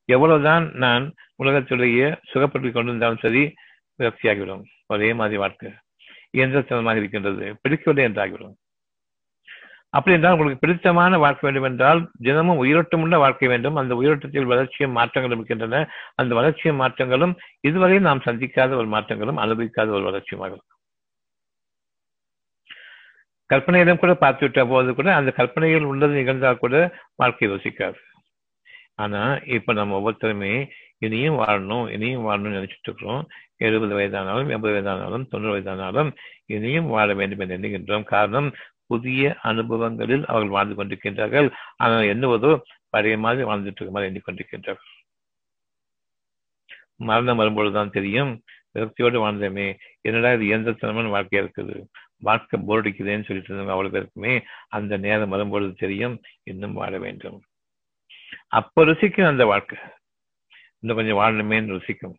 எவ்வளவுதான் நான் உலகத்துடைய சுகப்பட்டு கொண்டிருந்தாலும் சரி விரக்தியாகிவிடும். ஒரே மாதிரி வாழ்க்கை. இயந்திரத்தனமாக இருக்கின்றது. பிடிக்கவில்லை என்றாகிவிடும். அப்படி என்றால் உங்களுக்கு பிடித்தமான வாழ்க்கை வேண்டும் என்றால் தினமும் உயிரோட்டமுள்ள வாழ்க்கை வேண்டும். அந்த உயிரோட்டத்தில் வளர்ச்சியும் மாற்றங்களும் இருக்கின்றன. அந்த வளர்ச்சியும் மாற்றங்களும் இதுவரை நாம் சந்திக்காத ஒரு மாற்றங்களும் அனுபவிக்காத ஒரு வளர்ச்சியுமாக இருக்கும். கற்பனையிடம் கூட பார்த்துவிட்ட போது கூட அந்த கற்பனையில் உள்ளது நிகழ்ந்தால் கூட வாழ்க்கை யோசிக்காது. ஆனா இப்ப நம்ம ஒவ்வொருத்தருமே இனியும் வாழணும் இனியும் வாழணும்னு நினைச்சிட்டு இருக்கிறோம். எழுபது வயதானாலும் எண்பது வயதானாலும் தொண்ணூறு வயதானாலும் இனியும் வாழ வேண்டும் என்று எண்ணுகின்றோம் காரணம் புதிய அனுபவங்களில் அவர்கள் வாழ்ந்து கொண்டிருக்கின்றார்கள். ஆனால் என்னவதோ பழைய மாதிரி வாழ்ந்துட்டு இருக்க மாதிரி எண்ணிக்கொண்டிருக்கின்றார்கள் மரணம் வரும்பொழுதுதான் தெரியும் விரக்தியோடு வாழ்ந்தோமே என்னடா இது இயந்திரத்தனமான வாழ்க்கையா இருக்குது? வாழ்க்கை போர் அடிக்குதுன்னு சொல்லிட்டு இருந்தவங்க அவ்வளவு பேருக்குமே அந்த நேரம் வரும்பொழுது தெரியும் இன்னும் வாழ வேண்டும். அப்ப ருசிக்கும் அந்த வாழ்க்கை. இன்னும் கொஞ்சம் வாழணுமேன்னு ருசிக்கும்.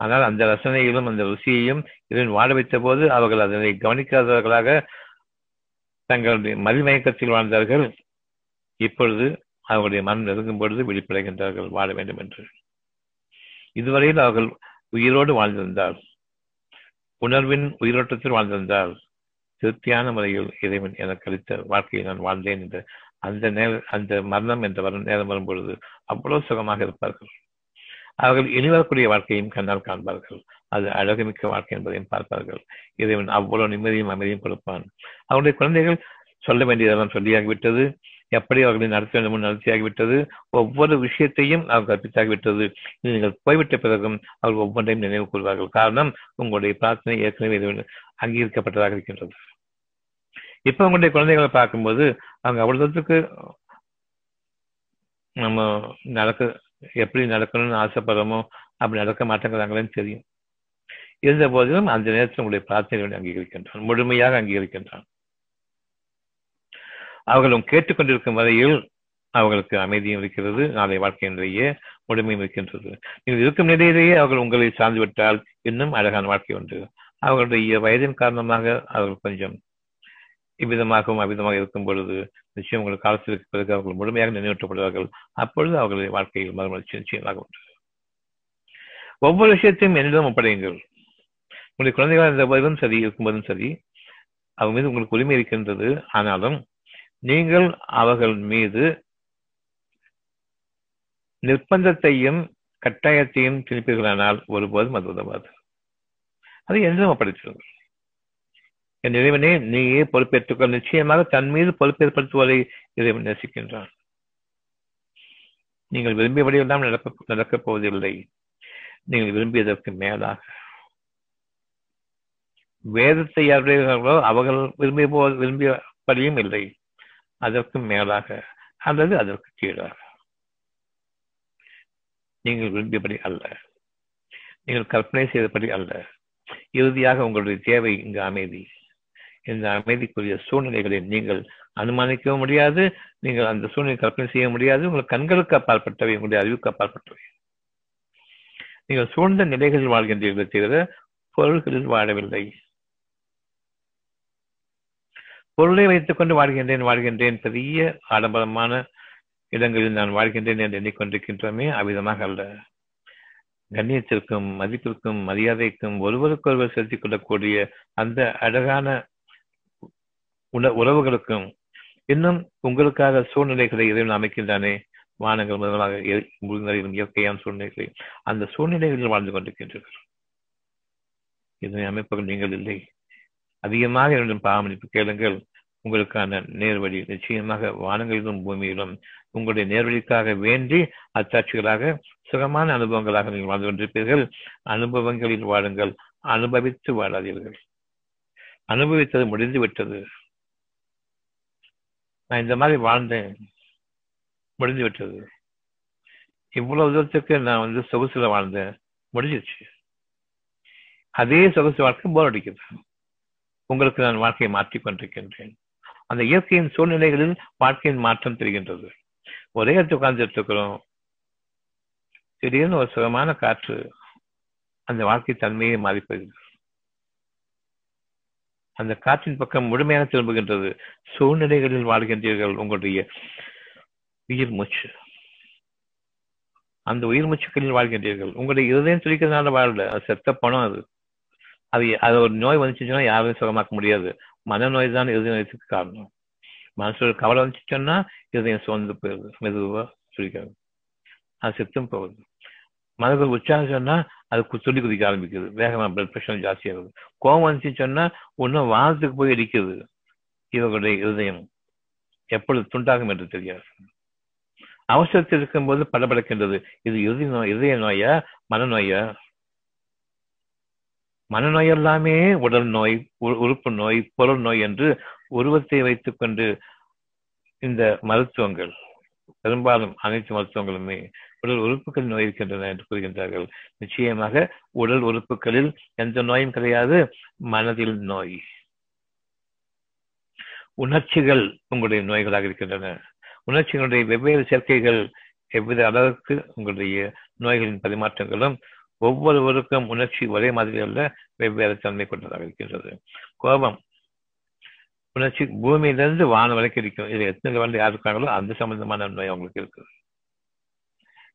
ஆனால் அந்த ரசனையிலும் அந்த ருசியையும் இதன் வாழ வைத்த போது அவர்கள் அதனை கவனிக்காதவர்களாக தங்களுடைய மதிமயக்கத்தில் வாழ்ந்தார்கள். இப்பொழுது அவர்களுடைய மனம் நெருங்கும் பொழுது வெளிப்படைகின்றார்கள் வாழ வேண்டும் என்று. இதுவரையில் அவர்கள் உயிரோடு வாழ்ந்திருந்தார். உணர்வின் உயிரோட்டத்தில் வாழ்ந்திருந்தார். திருப்தியான முறையில் இறைவன் எனக்கு அளித்த வாழ்க்கையை நான் வாழ்ந்தேன் என்று அந்த நேர அந்த மரணம் என்ற வரும் நேரம் வரும்பொழுது அவ்வளவு சுகமாக இருப்பார்கள். அவர்கள் இனி வரக்கூடிய வாழ்க்கையும் கண்ணால் காண்பார்கள். அது அழகுமிக்க வாழ்க்கை என்பதையும் பார்ப்பார்கள். இறைவன் அவ்வளவு நிம்மதியும் அமைதியும் கொடுப்பான். அவருடைய குழந்தைகள் சொல்ல வேண்டியதெல்லாம் சொல்லியாகிவிட்டது. எப்படி அவர்களை நடத்த வேண்டும் நடத்தியாகிவிட்டது. ஒவ்வொரு விஷயத்தையும் அவர் கற்பித்தாகிவிட்டது. நீங்கள் போய்விட்ட பிறகும் அவர் ஒவ்வொன்றையும் நினைவு கூறுவார்கள். காரணம் உங்களுடைய பிரார்த்தனை ஏற்கனவே அங்கீகரிக்கப்பட்டதாக இருக்கின்றது. இப்ப உங்களுடைய குழந்தைகளை பார்க்கும்போது அவங்க அவ்வளவு தூரத்துக்கு நம்ம நடக்க எப்படி நடக்கணும்னு ஆசைப்படுறோமோ அப்படி நடக்க மாட்டேங்கிறாங்களேன்னு தெரியும். இருந்த போதிலும் அந்த நேரத்தில் உங்களுடைய பிரார்த்தனைகளை அங்கீகரிக்கின்றான். முழுமையாக அங்கீகரிக்கின்றான். அவர்களும் கேட்டுக்கொண்டிருக்கும் வரையில் அவர்களுக்கு அமைதியும் இருக்கிறது நாளை வாழ்க்கையினுடைய முழுமையும் இருக்கின்றது. நீங்கள் இருக்கும் நிலையிலேயே அவர்கள் உங்களை சார்ந்து விட்டால் இன்னும் அழகான வாழ்க்கை உண்டு. அவர்களுடைய வயதின் காரணமாக அவர்கள் கொஞ்சம் இவ்விதமாகவும் அவ்விதமாக இருக்கும் பொழுது நிச்சயம் உங்கள் காலத்திற்கு பிறகு அவர்கள் முழுமையாக நினைவூட்டப்படுவார்கள். அப்பொழுது அவர்களுடைய வாழ்க்கையில் மறுமலர்ச்சி நிச்சயமாக உண்டு. ஒவ்வொரு விஷயத்தையும் என்னிடம் ஒப்படையுங்கள். உங்களுடைய குழந்தைகள் இருந்த போதும் சரி இருக்கும்போதும் சரி அவங்க மீது உங்களுக்கு உரிமை இருக்கின்றது. ஆனாலும் நீங்கள் அவர்கள் மீது நிர்பந்தத்தையும் கட்டாயத்தையும் திணிப்பீர்களானால் ஒருபோதும் அது உதவாது. அதை என்னிடம் ஒப்படைத்திருங்கள். என் இறைவனே நீயே பொறுப்பேற்றுக்கொள். நிச்சயமாக தன் மீது பொறுப்பேற்படுத்துவதை இறைவன் நேசிக்கின்றான். நீங்கள் விரும்பியபடியெல்லாம் நடக்க நடக்கப் போவதில்லை. நீங்கள் விரும்பியதற்கு மேலாக. வேதத்தை அறிவீர்களோ அவர்கள் விரும்பிய போ விரும்பியபடியும் இல்லை. அதற்கும் மேலாக அல்லது அதற்கு கீழாக. நீங்கள் விரும்பியபடி அல்ல. நீங்கள் கற்பனை செய்தபடி அல்ல. இறுதியாக உங்களுடைய தேவை இங்கு அமைதி. இந்த அமைதிக்குரிய சூழ்நிலைகளை நீங்கள் அனுமானிக்கவும் முடியாது நீங்கள் அந்த சூழ்நிலை கற்பனை செய்ய முடியாது உங்கள் கண்களுக்கு அப்பாற்பட்டவை உங்களுடைய அறிவுக்கு அப்பாற்பட்டவை நீங்கள் சூழ்ந்த நிலைகளில் வாழ்கின்றீர்கள் தவிர பொருள்களில் வாழவில்லை. பொருளை வைத்துக் கொண்டு வாழ்கின்றேன் வாழ்கின்றேன் பெரிய ஆடம்பரமான இடங்களில் நான் வாழ்கின்றேன் என்று எண்ணிக்கொண்டிருக்கின்றோமே அவ்விதமாக அல்ல. கண்ணியத்திற்கும் மதிப்பிற்கும் மரியாதைக்கும் ஒருவருக்கொருவர் செலுத்திக் கொள்ளக்கூடிய அந்த அழகான உண உறவுகளுக்கும் இன்னும் உங்களுக்காக சூழ்நிலைகளை இறைவன் அமைக்கின்றானே? வானங்கள் முதலாக முழுங்களையும் இயற்கையான சூழ்நிலைகளை அந்த சூழ்நிலைகளில் வாழ்ந்து கொண்டிருக்கின்றீர்கள். இதனை அமைப்புகள் நீங்கள் இல்லை. அதிகமாக என்னுடன் பராமரிப்பு கேளுங்கள். உங்களுக்கான நேர்வழி நிச்சயமாக வானங்களிலும் பூமியிலும் உங்களுடைய நேர்வழிக்காக வேண்டி அத்தாட்சிகளாக சுகமான அனுபவங்களாக நீங்கள் வாழ்ந்து கொண்டிருப்பீர்கள். அனுபவங்களில் வாழுங்கள். அனுபவித்து வாழாதீர்கள். அனுபவித்தது முடிந்து விட்டது நான் இந்த மாதிரி வாழ்ந்தேன். முடிஞ்சு விட்டது இவ்வளவு தூரத்துக்கு நான் வந்து சொகுசுல வாழ்ந்தேன். முடிஞ்சிருச்சு. அதே சொகுசு வாழ்க்கை போர் அடிக்கிறது உங்களுக்கு நான் வாழ்க்கையை மாற்றிக் கொண்டிருக்கின்றேன். அந்த இயற்கையின் சூழ்நிலைகளில் வாழ்க்கையின் மாற்றம் தெரிகின்றது. ஒரே இடத்து உட்கார்ந்துட்டு இருக்கிறோம். திடீர்னு ஒரு சுகமான காற்று அந்த வாழ்க்கை தன்மையை மாறிப்போகிறது அந்த காற்றின் பக்கம் முழுமையாக திரும்புகின்றது. சூழ்நிலைகளில் வாழ்கின்றீர்கள் உங்களுடைய உயிர் மூச்சு. அந்த உயிர் மூச்சுக்களில் வாழ்கின்றீர்கள். உங்களுடைய இருதயம் துடிக்கிறதுனால வாழல. அது செத்த பணம் அது. அது அது ஒரு நோய் வந்துச்சுன்னா யாரும் சுகமாக்க முடியாது. மனநோய் தான் இருதய நோயத்துக்கு காரணம். மனசுல கவலை வந்துச்சுன்னா சொன்னா இதயம் சோர்ந்து போயிருது மெதுவா சுழிக்கிறது அது செத்தும் போகுது. மனதில் உற்சாகம் சொன்னா அது துள்ளி குதிக்க ஆரம்பிக்குது. வேகமாக பிளட் ப்ரெஷர் ஜாஸ்தியாகுது கோவம் வந்துச்சு சொன்னா ஒன்றும் வானத்துக்கு போய் அடிக்குது. இவர்களுடைய இருதயம். எப்பொழுது துண்டாகும் என்று தெரியாது. அவசரத்தில் இருக்கும்போது படபடக்கின்றது. இது இறுதி நோய் இதய நோயா மனநோயா மனநோய் எல்லாமே உடல் நோய் உறுப்பு நோய் பொருள் நோய் என்று உருவத்தை வைத்துக் கொண்டு இந்த மருத்துவங்கள் பெரும்பாலும் அனைத்து மருத்துவங்களுமே உடல் உறுப்புகள் நோய் இருக்கின்றன என்று கூறுகின்றார்கள். நிச்சயமாக உடல் உறுப்புகளில் எந்த நோயும் கிடையாது. மனதில் நோய். உணர்ச்சிகள் உங்களுடைய நோய்களாக இருக்கின்றன. உணர்ச்சிகளுடைய வெவ்வேறு சேர்க்கைகள் எவ்வித அளவுக்கு உங்களுடைய நோய்களின் பரிமாற்றங்களும் ஒவ்வொருவருக்கும் உணர்ச்சி ஒரே மாதிரி அல்ல வெவ்வேறு தன்மை கொண்டதாக இருக்கின்றது. கோபம். உணர்ச்சி பூமியிலிருந்து வானம் வரைக்கும் இருக்கும். இது எத்தனை வந்து யார் இருக்காங்களோ அந்த சம்பந்தமான நோய் அவங்களுக்கு இருக்குது.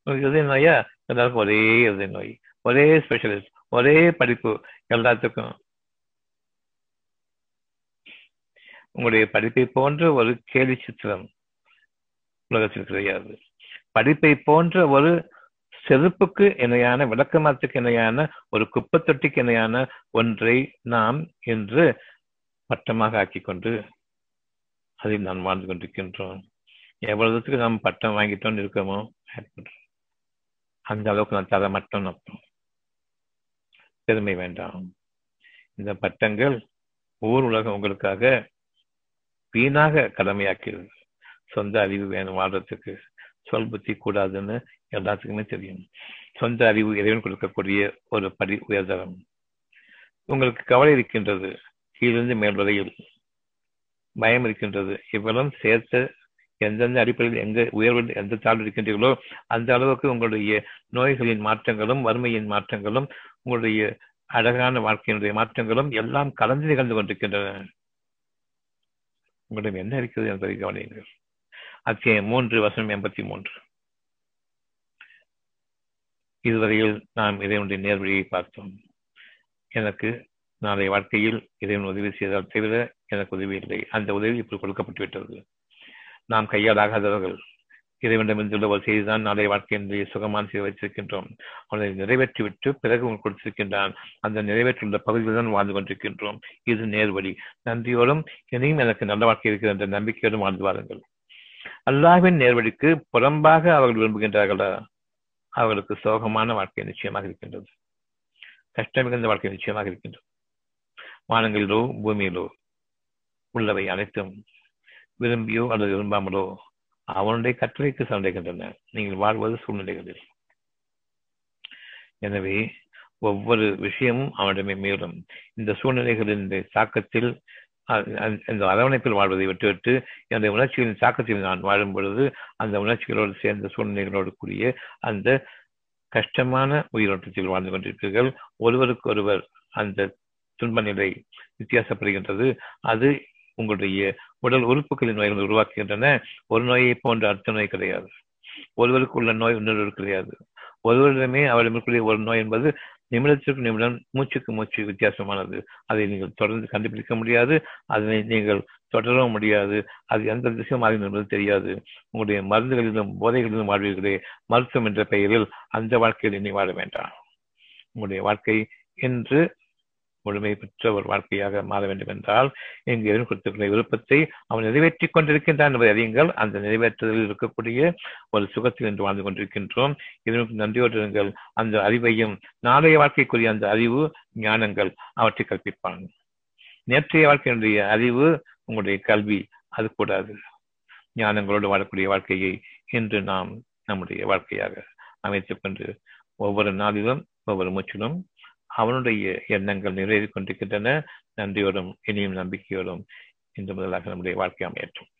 இதய நோயா எல்லாருக்கும் ஒரே இதய நோய் ஒரே ஸ்பெஷலிஸ்ட் ஒரே படிப்பு எல்லாத்துக்கும். உங்களுடைய படிப்பை போன்ற ஒரு கேலி சித்திரம் உலகத்தில் கிடையாது. படிப்பை போன்ற ஒரு செருப்புக்கு இணையான விளக்கமாத்துக்கு இணையான ஒரு குப்பத்தொட்டிக்கு இணையான ஒன்றை நாம் இன்று பட்டமாக ஆக்கி கொண்டு அதில் நாம் வாழ்ந்து கொண்டிருக்கின்றோம். எவ்வளவுக்கு நாம் பட்டம் வாங்கிட்டோம் இருக்கோமோ அந்த அளவுக்கு நான் தர மட்டும் அர்த்தம். பெருமை வேண்டாம். இந்த பட்டங்கள் ஊர் உலகம் உங்களுக்காக வீணாக கடமையாக்கிறது. சொந்த அறிவு வேணும் வாழ்றதுக்கு. சொல் புத்தி கூடாதுன்னு எல்லாத்துக்குமே தெரியும். சொந்த அறிவு இறைவன் கொடுக்கக்கூடிய ஒரு படி உயர்தரம். உங்களுக்கு கவலை இருக்கின்றது கீழிருந்து மேல் வரையில். பயம் இருக்கின்றது. இவ்வளவு சேர்த்து எந்தெந்த அடிப்படையில் எங்க உயர்வு எந்த தாழ்வு இருக்கின்றீர்களோ அந்த அளவுக்கு உங்களுடைய நோய்களின் மாற்றங்களும் வறுமையின் மாற்றங்களும் உங்களுடைய அழகான வாழ்க்கையினுடைய மாற்றங்களும் எல்லாம் கலந்து நிகழ்ந்து கொண்டிருக்கின்றன. உங்களிடம் என்ன இருக்கிறது என்பதை கவனியுங்கள். அத்தியாயம் மூன்று வசனம் எண்பத்தி மூன்று. இதுவரையில் நாம் இறைவனுடைய நேர்வழியை பார்த்தோம். எனக்கு நாளை வாழ்க்கையில் இறைவன் உதவி செய்தால் தவிர எனக்கு உதவி இல்லை. அந்த உதவி இப்படி கொடுக்கப்பட்டு விட்டது நாம் கையாளாகாதவர்கள். இறைவனிடமிருந்துள்ள ஒரு செய்திதான் நாளை வாழ்க்கையின்றி சுகமான செய்து வைத்திருக்கின்றோம். அவனை நிறைவேற்றிவிட்டு பிறகு கொடுத்திருக்கின்றான். அந்த நிறைவேற்றுள்ள பகுதியில் தான் வாழ்ந்து கொண்டிருக்கின்றோம். இது நேர்வழி. நன்றியோடும் இனியும் எனக்கு நல்ல வாழ்க்கை இருக்கிறது என்ற நம்பிக்கையோடும் வாழ்ந்து வாருங்கள். அல்லாவின் நேர்வழிக்கு புறம்பாக அவர்கள் விரும்புகின்றார்களா? அவர்களுக்கு சோகமான வாழ்க்கை நிச்சயமாக இருக்கின்றது. கஷ்டம் மிகுந்த வாழ்க்கை நிச்சயமாக இருக்கின்றது. வானங்களிலோ பூமியிலோ உள்ளவை அனைத்தும் விரும்பியோ அல்லது விரும்பாமலோ அவனுடைய கட்டளைக்கு சண்டைகின்றன. நீங்கள் வாழ்வது சூழ்நிலைகளில். எனவே ஒவ்வொரு விஷயமும் அவனிடமே மீறும். இந்த சூழ்நிலைகளின் தாக்கத்தில் இந்த அரவணைப்பில் வாழ்வதை விட்டுவிட்டு என்னுடைய உணர்ச்சிகளின் தாக்கத்தில் நான் வாழும் பொழுது அந்த உணர்ச்சிகளோடு சேர்ந்த சூழ்நிலைகளோடு கூடிய அந்த கஷ்டமான உயிரோட்டத்தில் வாழ்ந்து கொண்டிருப்பீர்கள். ஒருவருக்கு ஒருவர் அந்த துன்ப நிலை வித்தியாசப்படுகின்றது. அது உங்களுடைய உடல் உறுப்புகளின் நோய்களை உருவாக்குகின்றன. ஒரு நோயை போன்ற அடுத்த நோய் கிடையாது. ஒருவருக்கு உள்ள நோய் இன்னொரு கிடையாது. ஒருவரிடமே அவரிடமே ஒரு நோய் என்பது நிமிடத்திற்கு நிமிடம் மூச்சுக்கு மூச்சு வித்தியாசமானது. அதை நீங்கள் தொடர்ந்து கண்டுபிடிக்க முடியாது. அதனை நீங்கள் தொடரவும் முடியாது. அது எந்த திசை மாறும் என்பது தெரியாது. உங்களுடைய மருந்துகளிலும் போதைகளிலும் வாழ்வீர்களே. மருத்துவம் என்ற பெயரில் அந்த வாழ்க்கையில் இனி வாழ வேண்டாம். உங்களுடைய வாழ்க்கை என்று முழுமை பெற்ற ஒரு வாழ்க்கையாக மாற வேண்டும் என்றால் இங்கு இறைவன் கொடுத்திருக்கிற விருப்பத்தை அவன் நிறைவேற்றிக் கொண்டிருக்கின்றான் என்பதை அறியுங்கள். அந்த நிறைவேற்றுதலில் இருக்கக்கூடிய ஒரு சுகத்தில் என்று வாழ்ந்து கொண்டிருக்கின்றோம். இதனுக்கு நன்றியோடு இருங்கள். அந்த அறிவையும் நாளைய வாழ்க்கைக்குரிய அந்த அறிவு ஞானங்கள் அவற்றை கற்பிப்பான். நேற்றைய வாழ்க்கையினுடைய அறிவு உங்களுடைய கல்வி அது கூடாது. ஞானங்களோடு வாழக்கூடிய வாழ்க்கையை இன்று நாம் நம்முடைய வாழ்க்கையாக அமைத்துக் கொண்டு ஒவ்வொரு நாளிலும் ஒவ்வொரு மூச்சிலும் அவனுடைய எண்ணங்கள் நிறைவேறிக் கொண்டிருக்கின்றன. நன்றியோடும் இனியும் நம்பிக்கையோடும் இன்று முதலாக நம்முடைய வாழ்க்கை அமையற்றும்